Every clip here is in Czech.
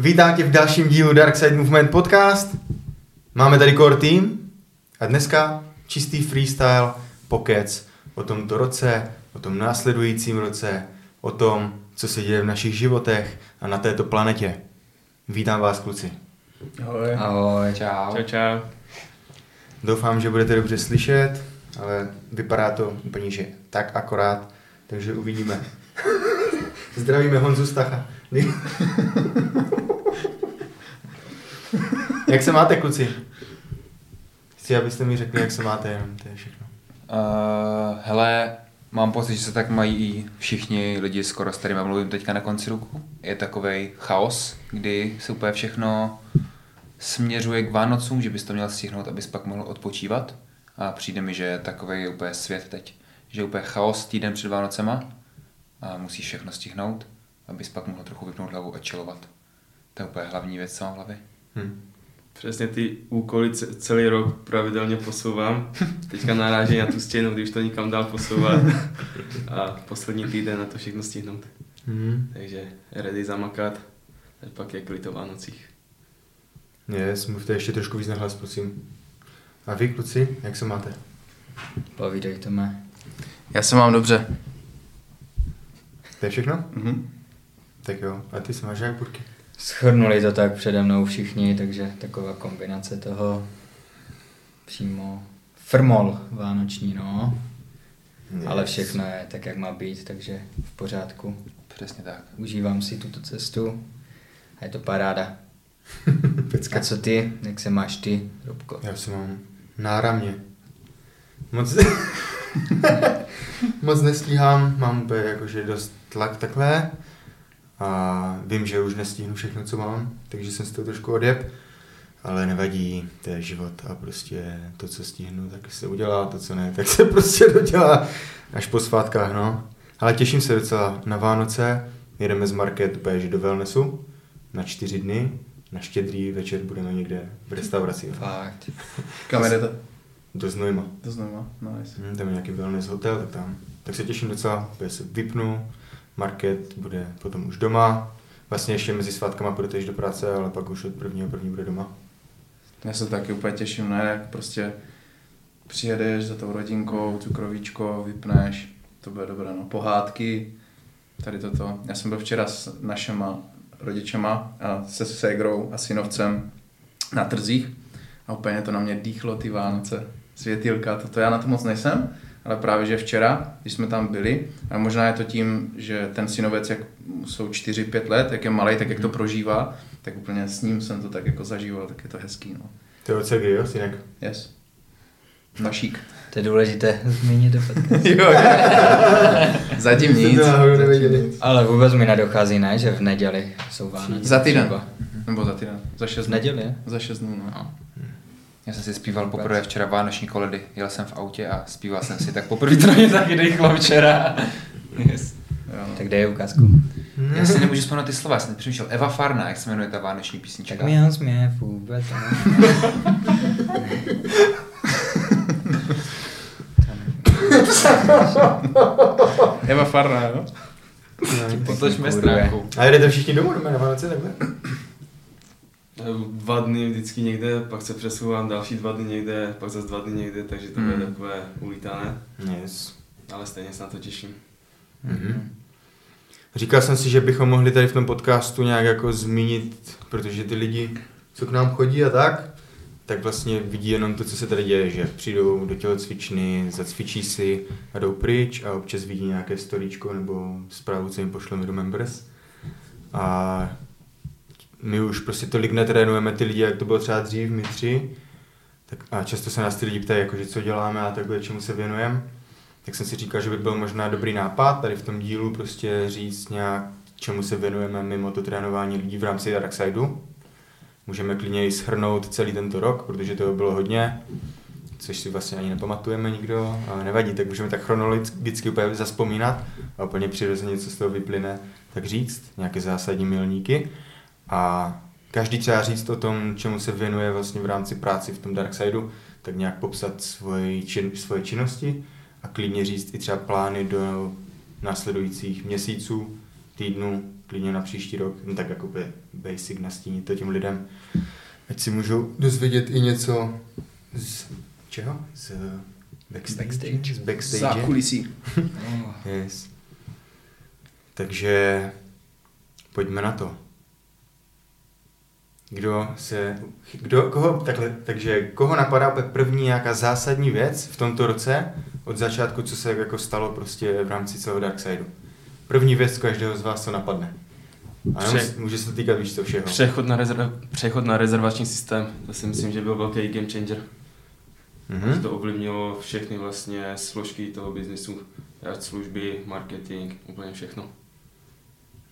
Vítám tě v dalším dílu Dark Side Movement podcast. Máme tady core team a dneska čistý freestyle, pokec o tomto roce, o tom následujícím roce, o tom, co se děje v našich životech a na této planetě. Vítám vás, kluci. Ahoj. Ahoj, čau. Čau, čau. Doufám, že budete dobře slyšet, ale vypadá to úplně, že tak akorát, takže uvidíme. Zdravíme Honzu Stacha. jak se máte, kluci? Chci, abyste mi řekli, jak se máte, jenom to je všechno. Uh, hele, mám pocit, že se tak mají i všichni lidi skoro, s kterými mluvím teďka na konci roku. Je takový chaos, kdy se úplně všechno směřuje k Vánocům, že bys to měl stihnout, abys pak mohl odpočívat. A přijde mi, že je takový úplně svět teď. Že je úplně chaos týden před Vánocema a musíš všechno stihnout, abys pak mohl trochu vypnout hlavu a chillovat. To je úplně hlavní věc, co mám v hlavě. Hm. Přesně ty úkoly ce- celý rok pravidelně posouvám. Teďka naráží na tu stěnu, když to nikam dál posouvat. A poslední týden na to všechno stihnout. Hm. Takže ready zamakat. A pak je klid o Vánocích. Yes, mluvte ještě trošku víc na hlas, prosím. A vy, kluci, jak se máte? Povídej to mé. Já se mám dobře. To je všechno? Mhm. Tak jo. A ty se máš jak, Burky? Schrnuli to tak přede mnou všichni, takže taková kombinace toho přímo frmol vánoční, no. Ale všechno je tak, jak má být, takže v pořádku. Přesně tak. Užívám si tuto cestu a je to paráda. Pecka. A co ty? Jak se máš ty, Robko? Já se mám náramně. Moc, moc nestíhám, mám úplně jakože dost tlak takhle a vím, že už nestíhnu všechno, co mám, takže jsem z toho trošku odjeb, ale nevadí, to je život a prostě to, co stihnu, tak se udělá, to, co ne, tak se prostě dodělá až po svátkách, no. Ale těším se docela na Vánoce, jedeme z Market úplně, do wellnessu na čtyři dny, na štědrý večer budeme někde v restauraci. Fakt. Kam jdete? Do Znojma. To znamená, nice. Hm, tam je nějaký wellness hotel, tak tam. Tak se těším docela, protože se vypnu, market bude potom už doma. Vlastně ještě mezi svátkama půjdete do práce, ale pak už od prvního první bude doma. Já se taky úplně těším, ne, jak prostě přijedeš za tou rodinkou, cukrovíčko, vypneš, to bude dobré, no, pohádky, tady toto. Já jsem byl včera s našima rodičema a se ségrou a synovcem na trzích a úplně to na mě dýchlo ty Vánoce, světilka, toto já na to moc nejsem, ale právě, že včera, když jsme tam byli, a možná je to tím, že ten synovec, jak jsou 4-5 let, jak je malý, tak jak to prožívá, tak úplně s ním jsem to tak jako zažíval, tak je to hezký, no. To je od jo, synek? Yes. Vašík. To je důležité zmínit do podcastu. jo, Zatím nic. Zatím nic. Ale vůbec mi nedochází, ne, že v neděli jsou Vánoce. Za týden. třeba. Nebo za týden. Za šest V dnů. neděli, je? Za šest dnů, no. No. Já jsem si zpíval poprvé včera vánoční koledy. Jel jsem v autě a zpíval jsem si, tak poprvé to na mě taky dechlo včera. Yes. Jo, no. Tak dej ukázku. Já si nemůžu vzpomenout ty slova, já jsem přemýšlel Eva Farna, jak se jmenuje ta vánoční písnička. Tak mi ho směje vůbec. Eva Farna, jo? Potočme Kurve. stránku. A jedete všichni domů na Vánoce takhle? Dva dny vždycky někde, pak se přesouvám další dva dny někde, pak zase dva dny někde, takže to bude Hmm. takové ulítané. Yes. Ale stejně se na to těším. Mhm. Říkal jsem si, že bychom mohli tady v tom podcastu nějak jako zmínit, protože ty lidi, co k nám chodí a tak, tak vlastně vidí jenom to, co se tady děje, že přijdou do tělocvičny, zacvičí si a jdou pryč a občas vidí nějaké storíčko nebo zprávu, co jim pošleme do members. A my už prostě tolik netrénujeme ty lidi, jak to bylo třeba dřív, my tři. Tak a často se nás ty lidi ptají, jakože co děláme a takhle, čemu se věnujeme tak jsem si říkal, že by byl možná dobrý nápad tady v tom dílu prostě říct nějak, čemu se věnujeme mimo to trénování lidí v rámci Darksideu. Můžeme klidně i shrnout celý tento rok, protože toho bylo hodně, což si vlastně ani nepamatujeme nikdo, ale nevadí, tak můžeme tak chronologicky úplně zaspomínat a úplně přirozeně, co z toho vyplyne, tak říct, nějaké zásadní milníky. A každý třeba říct o tom, čemu se věnuje vlastně v rámci práci v tom Darksideu, tak nějak popsat svoje, čin, svoje činnosti a klidně říct i třeba plány do následujících měsíců, týdnů, klidně na příští rok, no tak jako by basic nastínit to těm lidem, ať si můžou dozvědět i něco z čeho? Z backstage? Backstage. Z backstage. Zákulisí. Yes. Takže pojďme na to. Kdo se, kdo, koho, takhle, takže koho napadá první nějaká zásadní věc v tomto roce od začátku, co se jako stalo prostě v rámci celého Darksideu? První věc každého z vás, co napadne. A Pře- může se to týkat víš co všeho. Přechod na, rezerv, přechod na rezervační systém, to si myslím, že byl velký game changer. Mhm. Že to ovlivnilo všechny vlastně složky toho biznisu, ať služby, marketing, úplně všechno.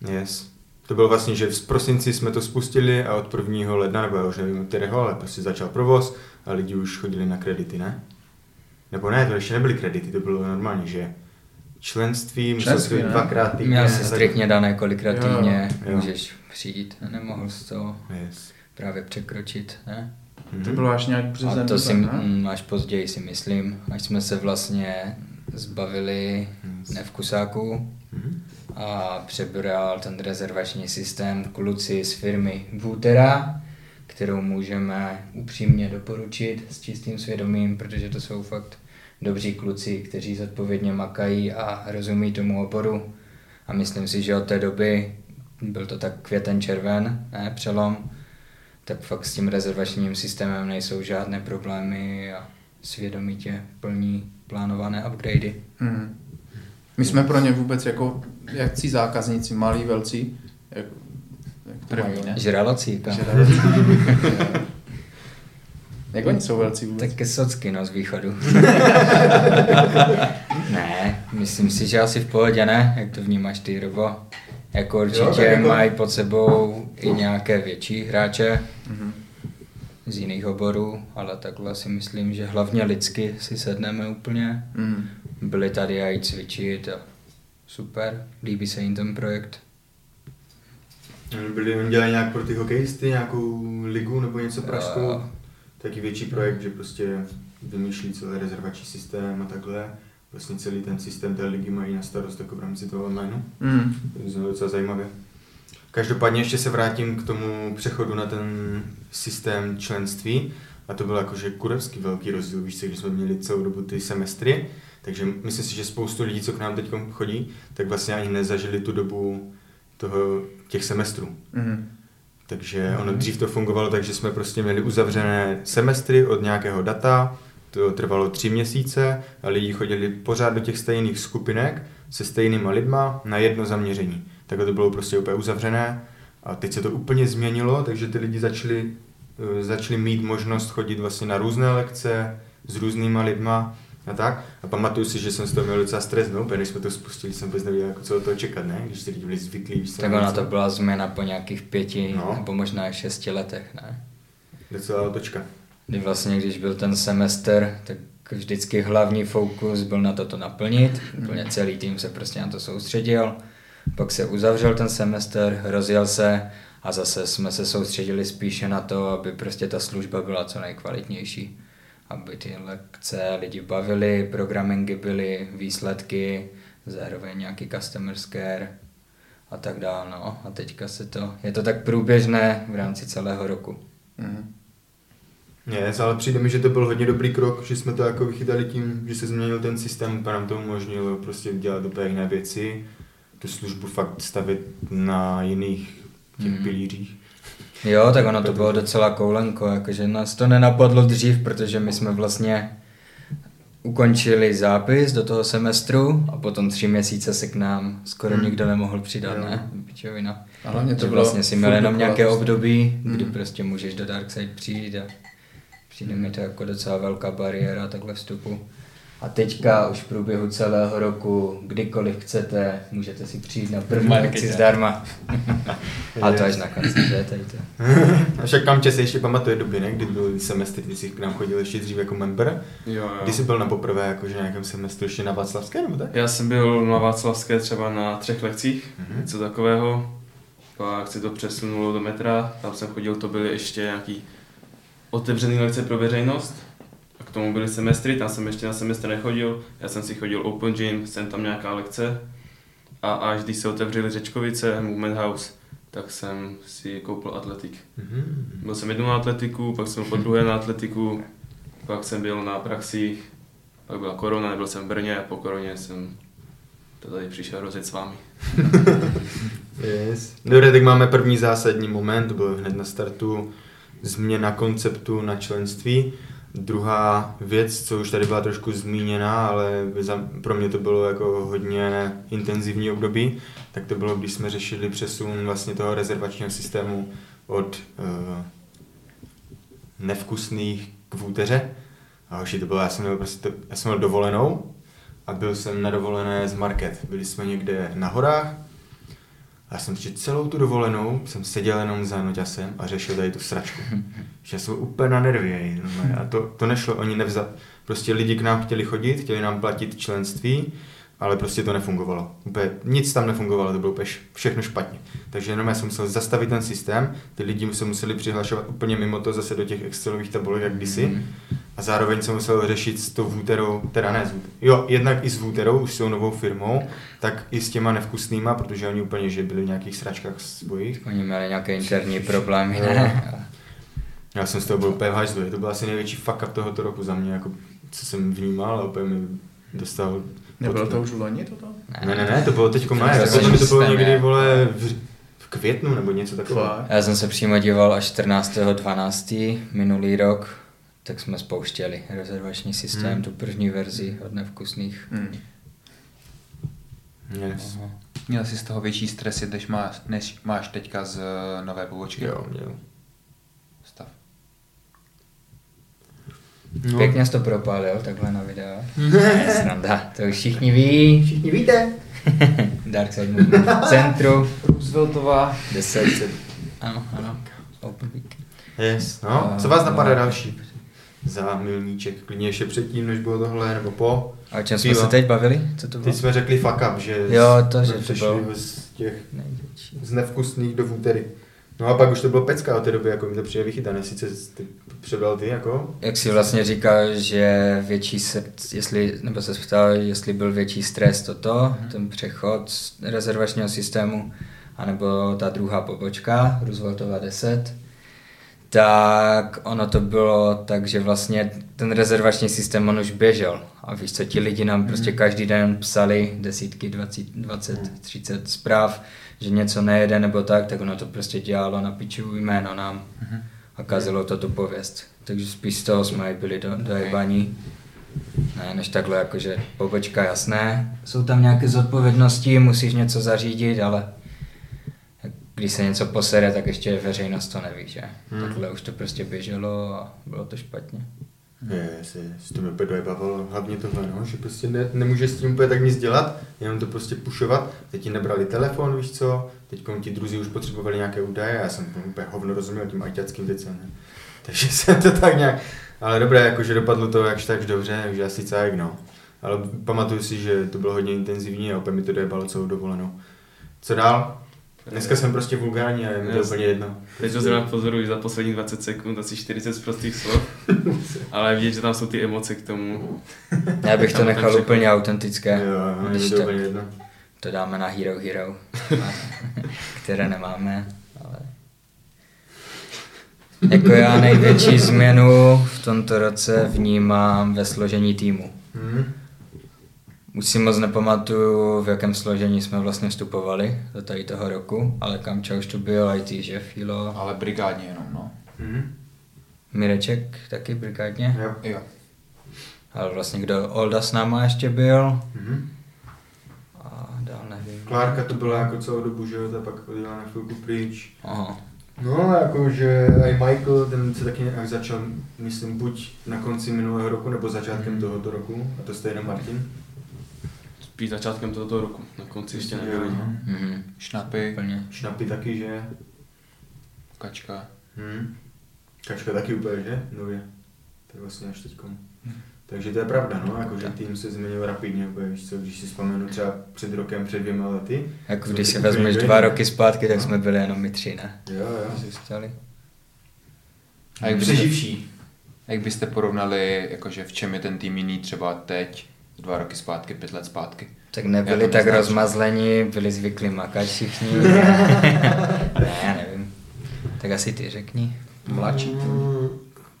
Yes. To bylo vlastně, že v prosinci jsme to spustili a od 1. ledna, nebo já už nevím od kterého, ale prostě začal provoz a lidi už chodili na kredity, ne? Nebo ne, to ještě nebyly kredity, to bylo normálně, že členství, musel Členství, si ne? dvakrát týdně. Měl si tak- striktně dané, kolikrát Jo, týdně jo. můžeš přijít. Nemohl jsi to Yes. právě překročit, ne? Mhm. To bylo až nějak březen. A to si, ne? mm, až později si myslím, až jsme se vlastně zbavili Yes. nevkusáků Mhm. A přebral ten rezervační systém kluci z firmy Vutera, kterou můžeme upřímně doporučit s čistým svědomím, protože to jsou fakt dobří kluci, kteří zodpovědně makají a rozumí tomu oboru. A myslím si, že od té doby, byl to tak květen červen, ne, přelom, tak fakt s tím rezervačním systémem nejsou žádné problémy a svědomitě plní plánované upgradey. Mhm. My jsme pro ně vůbec jako jakcí zákazníci, malí, velcí, jak, jak to mají, ne? Žraloci, kam. Jak oni jsou velcí vůbec? Tak ke socky, no, z východu. ne, myslím si, že asi v pohodě, ne? Jak to vnímáš ty, Robo? Jako určitě tak jako- mají pod sebou i nějaké větší hráče Mhm. z jiných oborů, ale takhle si myslím, že hlavně lidsky si sedneme úplně. Mhm. Byli tady a jít cvičit a super, líbí se jim ten projekt. Byli, oni dělají nějak pro ty hokejisty, nějakou ligu nebo něco pražskou. Jo. Taky větší projekt, že prostě vymýšlí celý rezervační systém a takhle. Vlastně celý ten systém té ligy mají na starost jako v rámci toho online. Mhm. To je docela zajímavé. Každopádně ještě se vrátím k tomu přechodu na ten systém členství. A to byl jakože kurevský velký rozdíl, víš co, když jsme měli celou dobu ty semestry. Takže myslím si, že spoustu lidí, co k nám teď chodí, tak vlastně ani nezažili tu dobu toho, těch semestrů. Mhm. Takže ono dřív to fungovalo tak, že jsme prostě měli uzavřené semestry od nějakého data, to trvalo tři měsíce a lidi chodili pořád do těch stejných skupinek se stejnýma lidma na jedno zaměření. Takhle to bylo prostě úplně uzavřené a teď se to úplně změnilo, takže ty lidi začali, eh, začali mít možnost chodit vlastně na různé lekce s různýma lidma a tak. A pamatuju si, že jsem z toho měl docela stres, no, protože než jsme to spustili, jsem vůbec nevěděl, jako co od toho čekat, ne? Když ty lidi byli zvyklí, víš Tak na ona to byla změna po nějakých pěti No. nebo možná i šesti letech, ne? Docela otočka. Kdy vlastně, když byl ten semestr, tak vždycky hlavní fokus byl na toto naplnit. Úplně celý tým se prostě na to soustředil. Pak se uzavřel ten semestr, rozjel se a zase jsme se soustředili spíše na to, aby prostě ta služba byla co nejkvalitnější. Aby ty lekce lidi bavily, programingy byly, výsledky, zároveň nějaký customer care a tak dále. No. A teďka se to, je to tak průběžné v rámci celého roku. Mhm. Yes, ale přijde mi, že to byl hodně dobrý krok, že jsme to jako vychytali tím, že se změnil ten systém, a nám to umožnilo prostě dělat úplně jiné věci, tu službu fakt stavit na jiných těch Mhm. pilířích. Jo, tak ono to bylo docela koulenko, jakože nás to nenapadlo dřív, protože my jsme vlastně ukončili zápis do toho semestru a potom tři měsíce se k nám skoro Hmm. nikdo nemohl přidat, Jo. ne? Pičovina. A hlavně to To bylo vlastně si měl jenom nějaké prostě. období, kdy Hmm. prostě můžeš do Darkside přijít a přijde mi to jako docela velká bariéra takhle vstupu. A teďka už v průběhu celého roku, kdykoliv chcete, můžete si přijít na první lekci zdarma. a to až na konci, že? Tady to. A však kam se ještě pamatuje doby, ne? Kdy byl semestr, ty jsi k nám chodil ještě dřív jako member. Jo, jo. Kdy jsi byl na poprvé jakože na nějakém semestru ještě na Václavské nebo tak? Já jsem byl na Václavské třeba na třech lekcích, Mhm. něco takového. Pak se to přesunulo do metra, tam jsem chodil, to byly ještě nějaký otevřený lekce pro veřejnost. K tomu byly semestry, tam jsem ještě na semestr nechodil. Já jsem si chodil Open Gym, jsem tam nějaká lekce. A až když se otevřely Řečkovice, Movement House, tak jsem si koupil atletik. Mhm. Byl jsem jednou na atletiku, pak jsem po druhé na atletiku, pak jsem byl na praxích, pak byla korona, nebyl jsem v Brně a po koroně jsem to tady přišel rozjet s vámi. Yes. Dobře, tak máme první zásadní moment, byl hned na startu změna konceptu na členství. Druhá věc, co už tady byla trošku zmíněna, ale za, pro mě to bylo jako hodně intenzivní období, tak to bylo, když jsme řešili přesun vlastně toho rezervačního systému od uh, nevkusných k vůteře. A hoši, to bylo, já jsem měl prostě, já jsem měl dovolenou a byl jsem na dovolené z market. Byli jsme někde na horách já jsem prostě celou tu dovolenou jsem seděl jenom za noťasem a řešil tady tu sračku. Že byl úplně na nervy. A to, to nešlo, oni nevzat. Prostě lidi k nám chtěli chodit, chtěli nám platit členství, ale prostě to nefungovalo. Úplně nic tam nefungovalo, to bylo úplně všechno špatně. Takže jenom já jsem musel zastavit ten systém, ty lidi se museli přihlašovat úplně mimo to zase do těch Excelových tabulek, jak kdysi. A zároveň jsem musel řešit s tou vůterou, teda ne jo, jednak i s vůterou, už s tou novou firmou, tak i s těma nevkusnýma, protože oni úplně, že byli v nějakých sračkách svojich. Oni měli nějaké interní problémy, ne? Já jsem z toho byl úplně v hajzlu, to byl asi největší fuck up tohoto roku za mě, jako, co jsem vnímal a úplně mi dostal... Nebylo to už v loni toto? Ne, ne, ne, to bylo teďko To maje, je podle mě to bylo někdy, vole, v, v květnu nebo něco takového. Já jsem se přímo díval až 14.12. minulý rok, tak jsme spouštěli rezervační systém, Hmm. tu první verzi od nevkusných. Hmm. Yes. Měl jsi z toho větší stresy, než máš, než máš teďka z eh, nové pobočky? Jo, jo. No. Pěkně jsi to propálil, takhle na videa. Sranda, to už všichni ví. Všichni víte. Dark Side Movement Centru, Rooseveltová. 10. Ano, ano. Open Week. Yes, no. Co vás napadá další? Za milníček, klidně ještě předtím, než bylo tohle, nebo po. A o čem jsme se teď bavili? Co to bylo? Teď jsme řekli fuck up, že Jo, to, že jsme to přešli bylo- z těch z nevkusných do vůtery. No a pak už to bylo pecka od té doby, jako mi to přijde vychytané, sice ty přebral ty, jako? Jak si vlastně říkal, že větší srdc, jestli, nebo se ptal, jestli byl větší stres toto, ten přechod z rezervačního systému, anebo ta druhá pobočka, Rooseveltova 10, tak ono to bylo tak, že vlastně ten rezervační systém on už běžel. A víš co, ti lidi nám prostě každý den psali desítky, 20, 20 30 zpráv, že něco nejede nebo tak, tak ono to prostě dělalo na piču jméno nám a kazilo to tu pověst. Takže spíš z toho jsme byli do, dojebaní. Ne, než takhle jakože pobočka jasné. Jsou tam nějaké zodpovědnosti, musíš něco zařídit, ale když se něco posere, tak ještě veřejnost to neví, že? Hmm. Takhle už to prostě běželo a bylo to špatně. Yes, yes, to mě úplně dojebavalo, hlavně tohle, no, že prostě ne, nemůžeš s tím úplně tak nic dělat, jenom to prostě pušovat, teď ti nebrali telefon, víš co, teď ti druzí už potřebovali nějaké údaje, já jsem úplně hovno rozuměl tím ajťackým věcem, ne? takže jsem to tak nějak, ale dobré, jakože dopadlo to jakž tak dobře, takže asi cajk, no. Ale pamatuju si, že to bylo hodně intenzivní a úplně mi to dojebalo celou dovolenou. Co dál? Dneska jsem prostě vulgární a je mi to úplně jedno. Teď to zrovna pozoruji za posledních 20 sekund asi 40 prostých slov, ale vidět, že tam jsou ty emoce k tomu. Já bych to nechal všechno. úplně autentické. Jo, jo, je to úplně jedno. to dáme na Hero Hero, které nemáme, ale... Jako já největší změnu v tomto roce vnímám ve složení týmu. Hmm. Už si moc nepamatuju, v jakém složení jsme vlastně vstupovali do tady toho roku, ale Kamča už tu byl, IT, že Filo, Ale brigádně jenom, no. Hmm. Mireček taky brigádně, Jo. Jo. ale vlastně kdo Olda s náma ještě byl Mhm. a dál nevím. Klárka to byla jako celou dobu, že jo, ta pak odjela na chvilku pryč. Aha. No, jakože i Michael, ten se taky nějak začal, myslím, buď na konci minulého roku, nebo začátkem Mhm. tohoto roku, a to stejně Martin. Spíš začátkem tohoto roku, na konci ještě no. Mhm. Šnapy, Úplně. Šnapy taky, že? kačka. Hm. Kačka taky úplně, že? Nově. To je vlastně až teďkom. Takže to je pravda, no, jakože tým se změnil rapidně, úplně, víš co, když si vzpomenu třeba před rokem, před dvěma lety. Jako když si vezmeš dva roky zpátky, tak jsme byli jenom my tři, ne? Jo, jo. Zůstali. A jak byste, Přeživší. jak byste porovnali, jakože v čem je ten tým jiný třeba teď, dva roky zpátky, pět let zpátky? Tak nebyli tak rozmazlení, byli zvyklí makat všichni. ne, já nevím. Tak asi ty řekni. Mladší. Mm,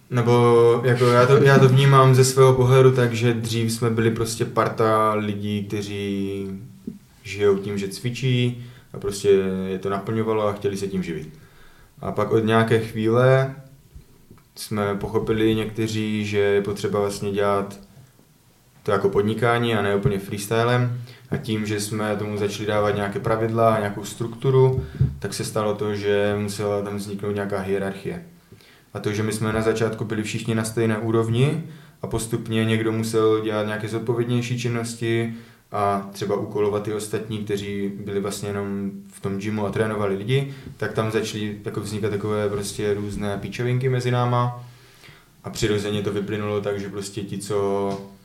Nebo jako já to, já to vnímám ze svého pohledu tak, že dřív jsme byli prostě parta lidí, kteří žijou tím, že cvičí a prostě je to naplňovalo a chtěli se tím živit. A pak od nějaké chvíle jsme pochopili někteří, že je potřeba vlastně dělat to jako podnikání a ne úplně freestylem. A tím, že jsme tomu začali dávat nějaké pravidla a nějakou strukturu, tak se stalo to, že musela tam vzniknout nějaká hierarchie. A to, že my jsme na začátku byli všichni na stejné úrovni a postupně někdo musel dělat nějaké zodpovědnější činnosti a třeba úkolovat ty ostatní, kteří byli vlastně jenom v tom gymu a trénovali lidi, tak tam začaly jako vznikat takové prostě různé píčovinky mezi náma a přirozeně to vyplynulo tak, že prostě ti, co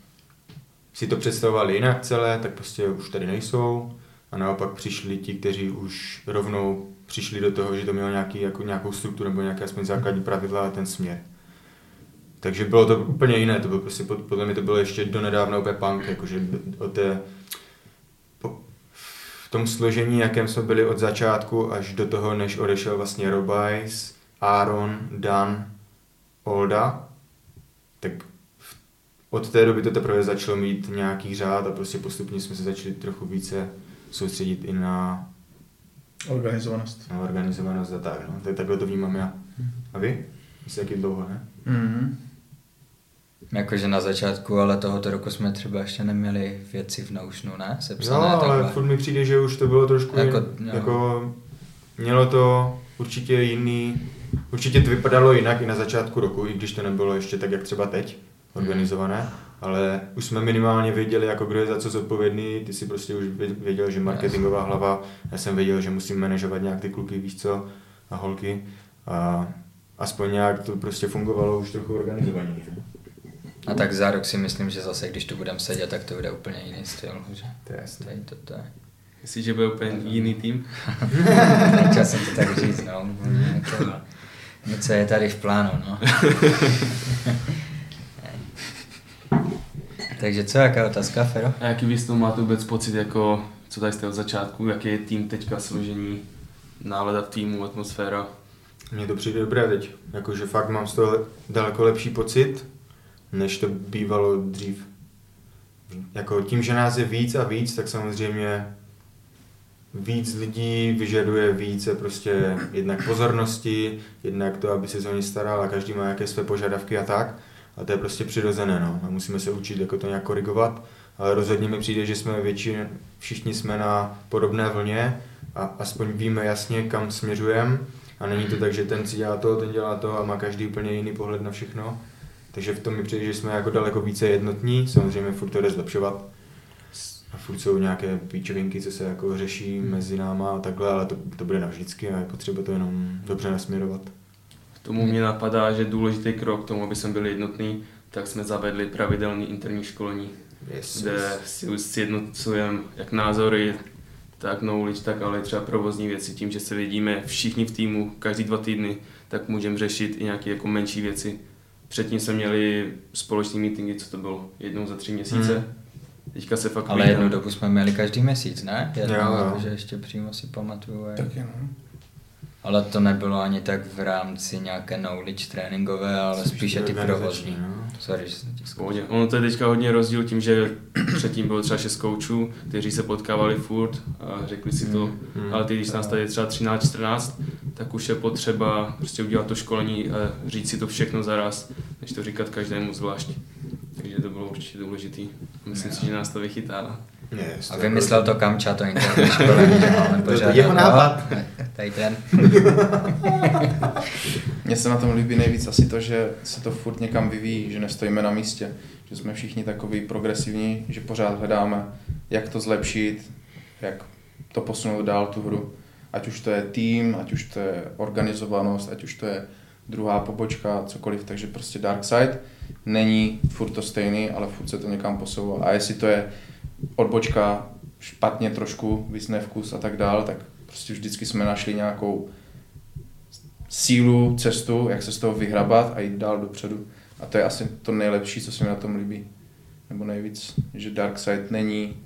si to představovali jinak celé, tak prostě už tady nejsou a naopak přišli ti, kteří už rovnou přišli do toho, že to mělo nějaký, jako nějakou strukturu nebo nějaké aspoň základní pravidla a ten směr. Takže bylo to úplně jiné, to bylo prostě, pod- podle mě to bylo ještě donedávna úplně punk, jakože o té, po, v tom složení, jakém jsme byli od začátku až do toho, než odešel vlastně Robajs, Aaron, Dan, Olda, tak od té doby to teprve začalo mít nějaký řád a prostě postupně jsme se začali trochu více soustředit i na, Organizovanost. na organizovanost a tak. No. Tak, takhle to vnímám já. A vy? Jste taky dlouho, ne? Mhm. Jakože na začátku, ale tohoto roku jsme třeba ještě neměli věci v Notionu, ne? Jo, Sepsané ale takhle. furt mi přijde, že už to bylo trošku Jako- jako, jo. jako mělo to určitě jiný, určitě to vypadalo jinak i na začátku roku, i když to nebylo ještě tak, jak třeba teď organizované, ale už jsme minimálně věděli, jako kdo je za co zodpovědný, ty si prostě už vě- věděl, že marketingová hlava, já jsem věděl, že musím manažovat nějak ty kluky, víš co, a holky a aspoň nějak to prostě fungovalo už trochu organizovaně. A tak za rok si myslím, že zase, když tu budeme sedět, tak to bude úplně jiný styl. Že? To je jasné. Tady to, to je. Myslíš, že bude úplně jiný tým? Nechtěl jsem to tak říct, no. Něco, něco je tady v plánu, no. Takže co, jaká otázka, Fero? A jaký vy máte vůbec pocit, jako, co tady jste od začátku, jaký je tým teďka složení, nálada v týmu, atmosféra? Mně to přijde dobré teď, jakože fakt mám z toho daleko lepší pocit, než to bývalo dřív. Jako tím, že nás je víc a víc, tak samozřejmě víc lidí vyžaduje více prostě jednak pozornosti, jednak to, aby se o ně staral a každý má nějaké své požadavky a tak. A to je prostě přirozené, no. A musíme se učit jako to nějak korigovat. Ale rozhodně mi přijde, že jsme většině, všichni jsme na podobné vlně a aspoň víme jasně, kam směřujeme. A není to tak, že ten si dělá to, ten dělá to a má každý úplně jiný pohled na všechno. Takže v tom mi přijde, že jsme jako daleko více jednotní, samozřejmě furt to jde zlepšovat. A furt jsou nějaké píčovinky, co se jako řeší mezi náma a takhle, ale to, to bude navždycky a je potřeba to jenom dobře nasměrovat. Tomu mě napadá, že důležitý krok k tomu, aby jsme byli jednotní, tak jsme zavedli pravidelný interní školení, Yes, kde si už sjednocujeme jak názory, tak knowledge, tak ale třeba provozní věci. Tím, že se vidíme všichni v týmu každý dva týdny, tak můžeme řešit i nějaké jako menší věci. Předtím jsme měli společné meetingy, co to bylo, jednou za tři měsíce. Hmm. Teďka se fakt Ale jednu dobu jsme měli každý měsíc, ne? Jednou, Jo, jo. jakože ještě přímo si pamatuju. jak- Taky no. Ale to nebylo ani tak v rámci nějaké knowledge tréninkové, ale spíše ty provozní. no. Sorry, že pohodě. Ono to je teďka hodně rozdíl tím, že předtím bylo třeba šest koučů, kteří se potkávali furt a řekli si to, Mm. ale ty, když nás tady je třeba 13-14, tak už je potřeba prostě udělat to školení a říct si to všechno zaraz, než to říkat každému zvlášť. Takže to bylo určitě důležitý. Myslím si, že nás to vychytá. No. Yes, A vymyslel to Kamča, to interní školení, že máme To pořád. jeho nápad. Tady ten. Mně se na tom líbí nejvíc asi to, že se to furt někam vyvíjí, že nestojíme na místě, že jsme všichni takový progresivní, že pořád hledáme, jak to zlepšit, jak to posunout dál tu hru. Ať už to je tým, ať už to je organizovanost, ať už to je druhá pobočka, cokoliv, takže prostě Dark Side není furt to stejný, ale furt se to někam posouvá. A jestli to je odbočka špatně trošku, víc nevkus a tak dál, tak prostě vždycky jsme našli nějakou sílu, cestu, jak se z toho vyhrabat a jít dál dopředu. A to je asi to nejlepší, co se mi na tom líbí. Nebo nejvíc, že Dark Side není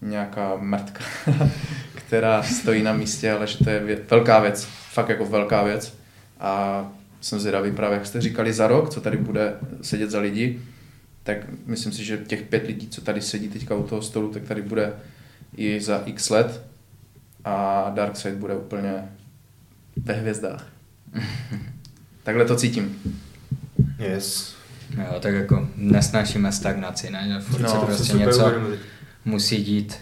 nějaká mrtka, která stojí na místě, ale že to je vě- velká věc, fakt jako velká věc. A jsem zvědavý právě, jak jste říkali, za rok, co tady bude sedět za lidi, tak myslím si, že těch pět lidí, co tady sedí teďka u toho stolu, tak tady bude i za x let a Darkseid bude úplně ve hvězdách. Takhle to cítím. Yes. Jo, tak jako nesnášíme stagnaci, ne? Že furt No, se to prostě super něco uvědomit. musí dít,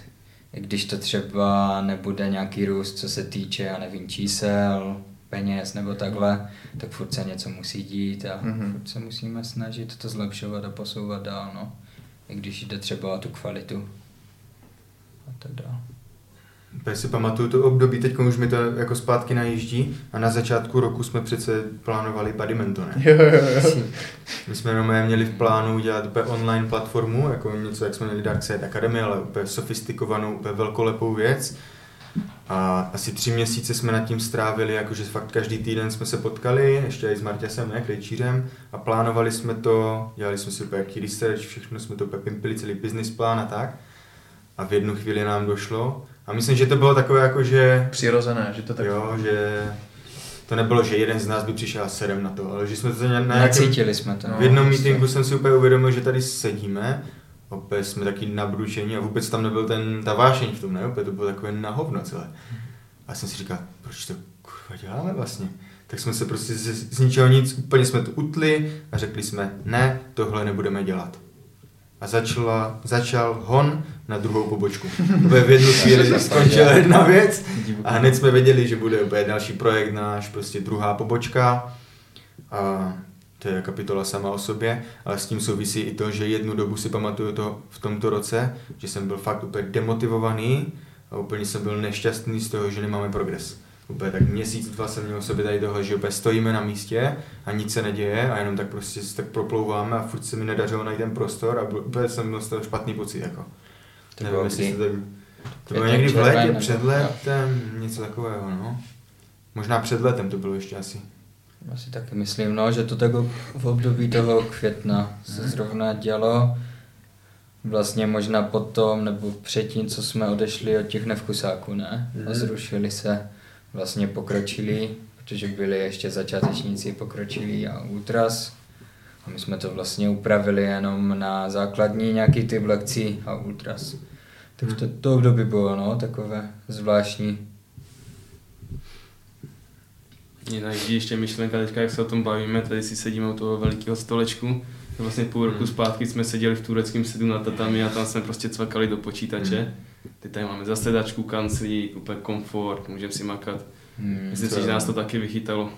i když to třeba nebude nějaký růst, co se týče, já nevím, čísel, peněz nebo takhle, tak furt se něco musí dít a Mhm. mm-hmm. furt se musíme snažit to zlepšovat a posouvat dál, no. I když jde třeba o tu kvalitu. A tak dál. Úplně si pamatuju to období, teď už mi to jako zpátky najíždí a na začátku roku jsme přece plánovali Padimento, ne? Jo, jo, jo. My jsme jenom měli v plánu udělat úplně online platformu, jako něco, jak jsme měli Darkseid Academy, ale úplně sofistikovanou, úplně velkolepou věc. A asi tři měsíce jsme nad tím strávili, jakože fakt každý týden jsme se potkali, ještě i s Martěsem, ne, Krejčířem, a plánovali jsme to, dělali jsme si úplně jaký research, všechno jsme to pimpili, celý business plán a tak. A v jednu chvíli nám došlo. A myslím, že to bylo takové jako, že Přirozené, že to tak... Jo, že to nebylo, že jeden z nás by přišel a sedem na to, ale že jsme to na nějakém, Nacítili jsme to. No, v jednom prostě. meetingu jsem si úplně uvědomil, že tady sedíme, opět jsme taky nabručení a vůbec tam nebyl ten, ta vášeň v tom, ne? Opět to bylo takové na hovno celé. A jsem si říkal, proč to kurva děláme vlastně? Tak jsme se prostě z, z ničeho nic, úplně jsme to utli a řekli jsme, ne, tohle nebudeme dělat. A začala, začal hon na druhou pobočku. V jednu chvíli skončila jedna věc a hned jsme věděli, že bude úplně další projekt náš, prostě druhá pobočka. A to je kapitola sama o sobě, ale s tím souvisí i to, že jednu dobu si pamatuju to v tomto roce, že jsem byl fakt úplně demotivovaný a úplně jsem byl nešťastný z toho, že nemáme progres. Úplně tak měsíc, dva jsem měl sobě tady toho, že úplně stojíme na místě a nic se neděje a jenom tak prostě se tak proplouváme a furt se mi nedařilo najít ten prostor a byl, úplně jsem měl z toho špatný pocit. Jako. To Nevím, bylo jestli to tak... To bylo někdy v létě, nebo- před létem, něco takového, no. Možná před létem to bylo ještě asi. Já si taky myslím, no, že to tak v období toho května se zrovna dělo. Vlastně možná potom, nebo předtím, co jsme odešli od těch nevkusáků, ne? A Mhm. zrušili se vlastně pokročilí, protože byli ještě začátečníci pokročilí a ultras. A my jsme to vlastně upravili jenom na základní nějaký typ lekcí a ultras. Tak to, to období bylo, no, takové zvláštní. Najíždí ještě myšlenka teďka, jak se o tom bavíme, tady si sedíme u toho velikého stolečku. Vlastně půl roku Hmm. zpátky jsme seděli v tureckém sedu na tatami a tam jsme prostě cvakali do počítače. Teď tady máme zasedačku, kanclík, úplně komfort, můžeme si makat. Hmm, Myslím si, že nás to taky vychytalo.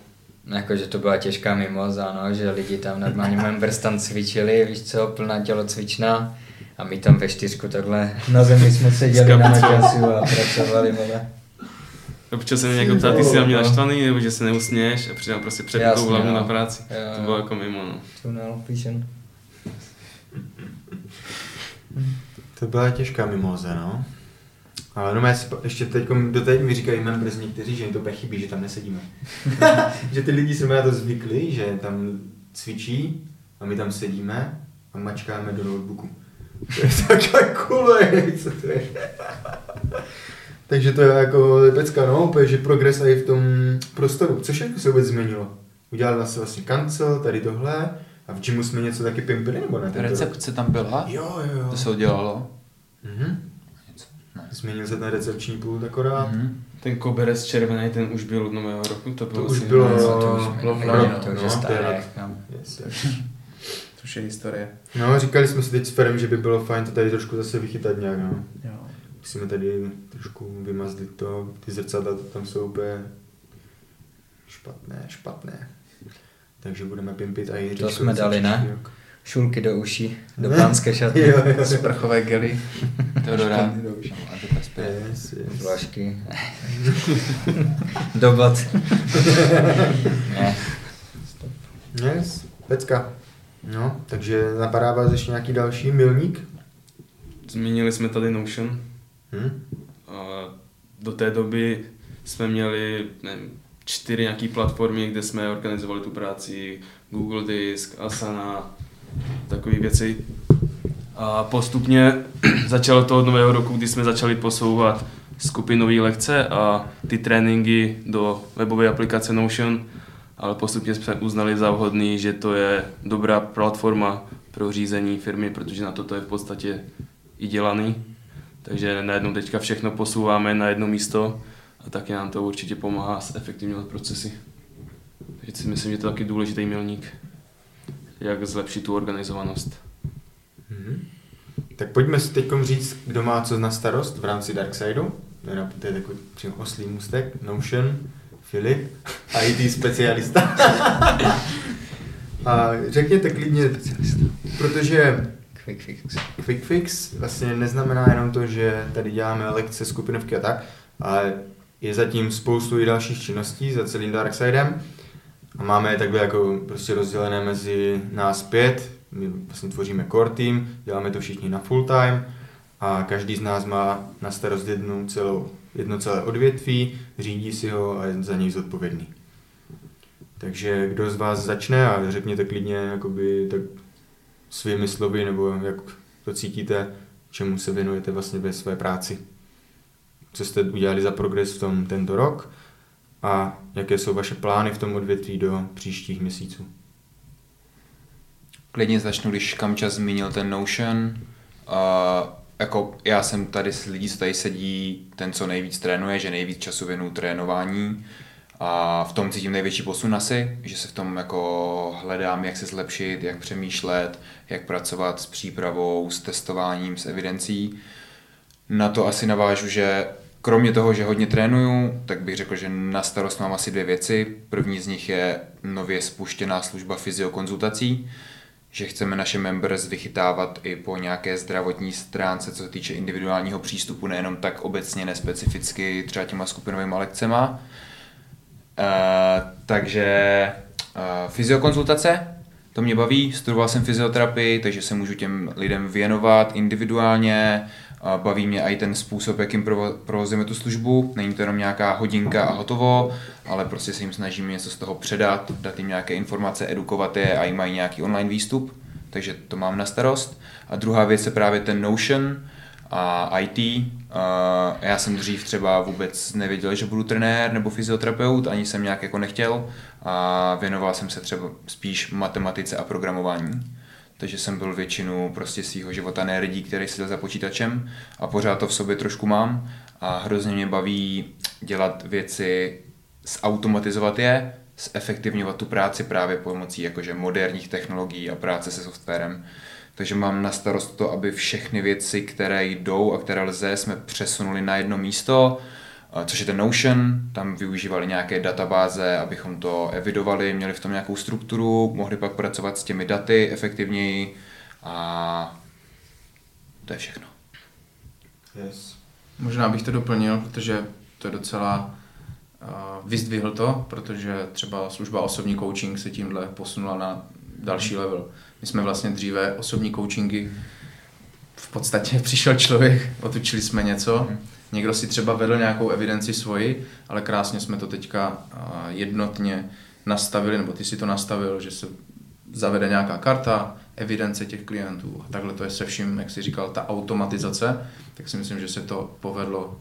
Jakože to byla těžká mimoza, no, že lidi tam normálně members tam cvičili, víš co, plná tělocvična a my tam ve čtyřku takhle na zemi jsme seděli na maťasu a pracovali, vole. Občas se mě někdo ptá, ty jsi na mě naštvaný, nebo že se neusměješ a přidám prostě před Jasně, tou hlavu no. na práci. Jo, To jo. bylo jako mimo, no. Tunel, vision. To byla těžká mimoza, no. Ale no, já si, ještě teď, doteď mi říkají members někteří, že jim to úplně chybí, že tam nesedíme. že ty lidi se na to zvykli, že tam cvičí a my tam sedíme a mačkáme do notebooku. To je takhle kulej, co to je. Takže to je jako pecka, no, úplně, že progres i v tom prostoru. Co všechno se vůbec změnilo? Udělala se vlastně kancel, tady tohle, a v gymu jsme něco taky pimpili, nebo ne? Recepce tam byla? Jo, jo, jo. To se udělalo? Mhm. Změnil se ten recepční pult akorát. Mhm. Ten koberec červený, ten už byl od nového roku, to bylo už asi- bylo- No, to už, lovno, no, no, to už je to staré. rok. To už je historie. No, říkali jsme si teď s Ferem, že by bylo fajn to tady trošku zase vychytat nějak, no. Jo. Musíme tady trošku vymazlit to, ty zrcadla to tam jsou úplně špatné, špatné. Takže budeme pimpit a i To jsme dali, ne? Šulky do uší, do pánské šatny. Jo, jo. Sprchové gely. Teodora. No. Yes, yes. Zvlášky. do bot. ne. Yes, pecka. No, takže napadá vás ještě nějaký další milník? Zmínili jsme tady Notion. Hm? A do té doby jsme měli nevím, čtyři nějaké platformy, kde jsme organizovali tu práci. Google Disk, Asana, takové věci. A postupně začalo to od nového roku, kdy jsme začali posouvat skupinové lekce a ty tréninky do webové aplikace Notion, ale postupně jsme uznali za vhodný, že to je dobrá platforma pro řízení firmy, protože na to to je v podstatě i dělaný. Takže najednou teďka všechno posouváme na jedno místo a taky nám to určitě pomáhá zefektivňovat procesy. Takže si myslím, že to je taky důležitý milník, jak zlepšit tu organizovanost. Mhm. Tak pojďme si teď říct, kdo má co na starost v rámci Darksideu. Teda To je takový přímo oslý můstek, Notion, Filip, IT specialista. A řekněte klidně, protože Quick fix. Quick Fix vlastně neznamená jenom to, že tady děláme lekce, skupinovky a tak, ale je zatím spoustu i dalších činností za celým Darksidem a máme je takhle jako prostě rozdělené mezi nás pět, my vlastně tvoříme core team, děláme to všichni na full time a každý z nás má na starost jednu celou, jedno celé odvětví, řídí si ho a je za něj zodpovědný. Takže kdo z vás začne a řekněte klidně jakoby tak svými slovy, nebo jak to cítíte, čemu se věnujete vlastně ve své práci. Co jste udělali za progres v tom tento rok a jaké jsou vaše plány v tom odvětví do příštích měsíců. Klidně začnu, když Kamča zmínil ten Notion. A jako já jsem tady s lidí, co tady sedí, ten, co nejvíc trénuje, že nejvíc času věnu trénování. A v tom cítím největší posun asi, že se v tom jako hledám, jak se zlepšit, jak přemýšlet, jak pracovat s přípravou, s testováním, s evidencí. Na to asi navážu, že kromě toho, že hodně trénuju, tak bych řekl, že na starost mám asi dvě věci. První z nich je nově spuštěná služba fyziokonzultací, že chceme naše members vychytávat i po nějaké zdravotní stránce, co se týče individuálního přístupu, nejenom tak obecně, nespecificky třeba těma skupinovými lekcema. Uh, takže uh, fyziokonzultace, to mě baví, studoval jsem fyzioterapii, takže se můžu těm lidem věnovat individuálně, baví mě i ten způsob, jakým provozujeme tu službu, není to jenom nějaká hodinka a hotovo, ale prostě se jim snažíme něco z toho předat, dát jim nějaké informace, edukovat je a i mají nějaký online výstup, takže to mám na starost. A druhá věc je právě ten Notion, a IT. Já jsem dřív třeba vůbec nevěděl, že budu trenér nebo fyzioterapeut, ani jsem nějak jako nechtěl a věnoval jsem se třeba spíš matematice a programování. Takže jsem byl většinu prostě svého života nerdí, který seděl za počítačem a pořád to v sobě trošku mám a hrozně mě baví dělat věci, zautomatizovat je, zefektivňovat tu práci právě pomocí jakože moderních technologií a práce se softwarem. Takže mám na starost to, aby všechny věci, které jdou a které lze, jsme přesunuli na jedno místo, což je ten Notion, tam využívali nějaké databáze, abychom to evidovali, měli v tom nějakou strukturu, mohli pak pracovat s těmi daty efektivněji a to je všechno. Yes. Možná bych to doplnil, protože to je docela uh, vyzdvihl to, protože třeba služba osobní coaching se tímhle posunula na další level. My jsme vlastně dříve osobní coachingy, v podstatě přišel člověk, otučili jsme něco, mm. Někdo si třeba vedl nějakou evidenci svoji, ale krásně jsme to teďka jednotně nastavili, nebo ty si to nastavil, že se zavede nějaká karta, evidence těch klientů a takhle to je se vším, jak jsi říkal, ta automatizace, tak si myslím, že se to povedlo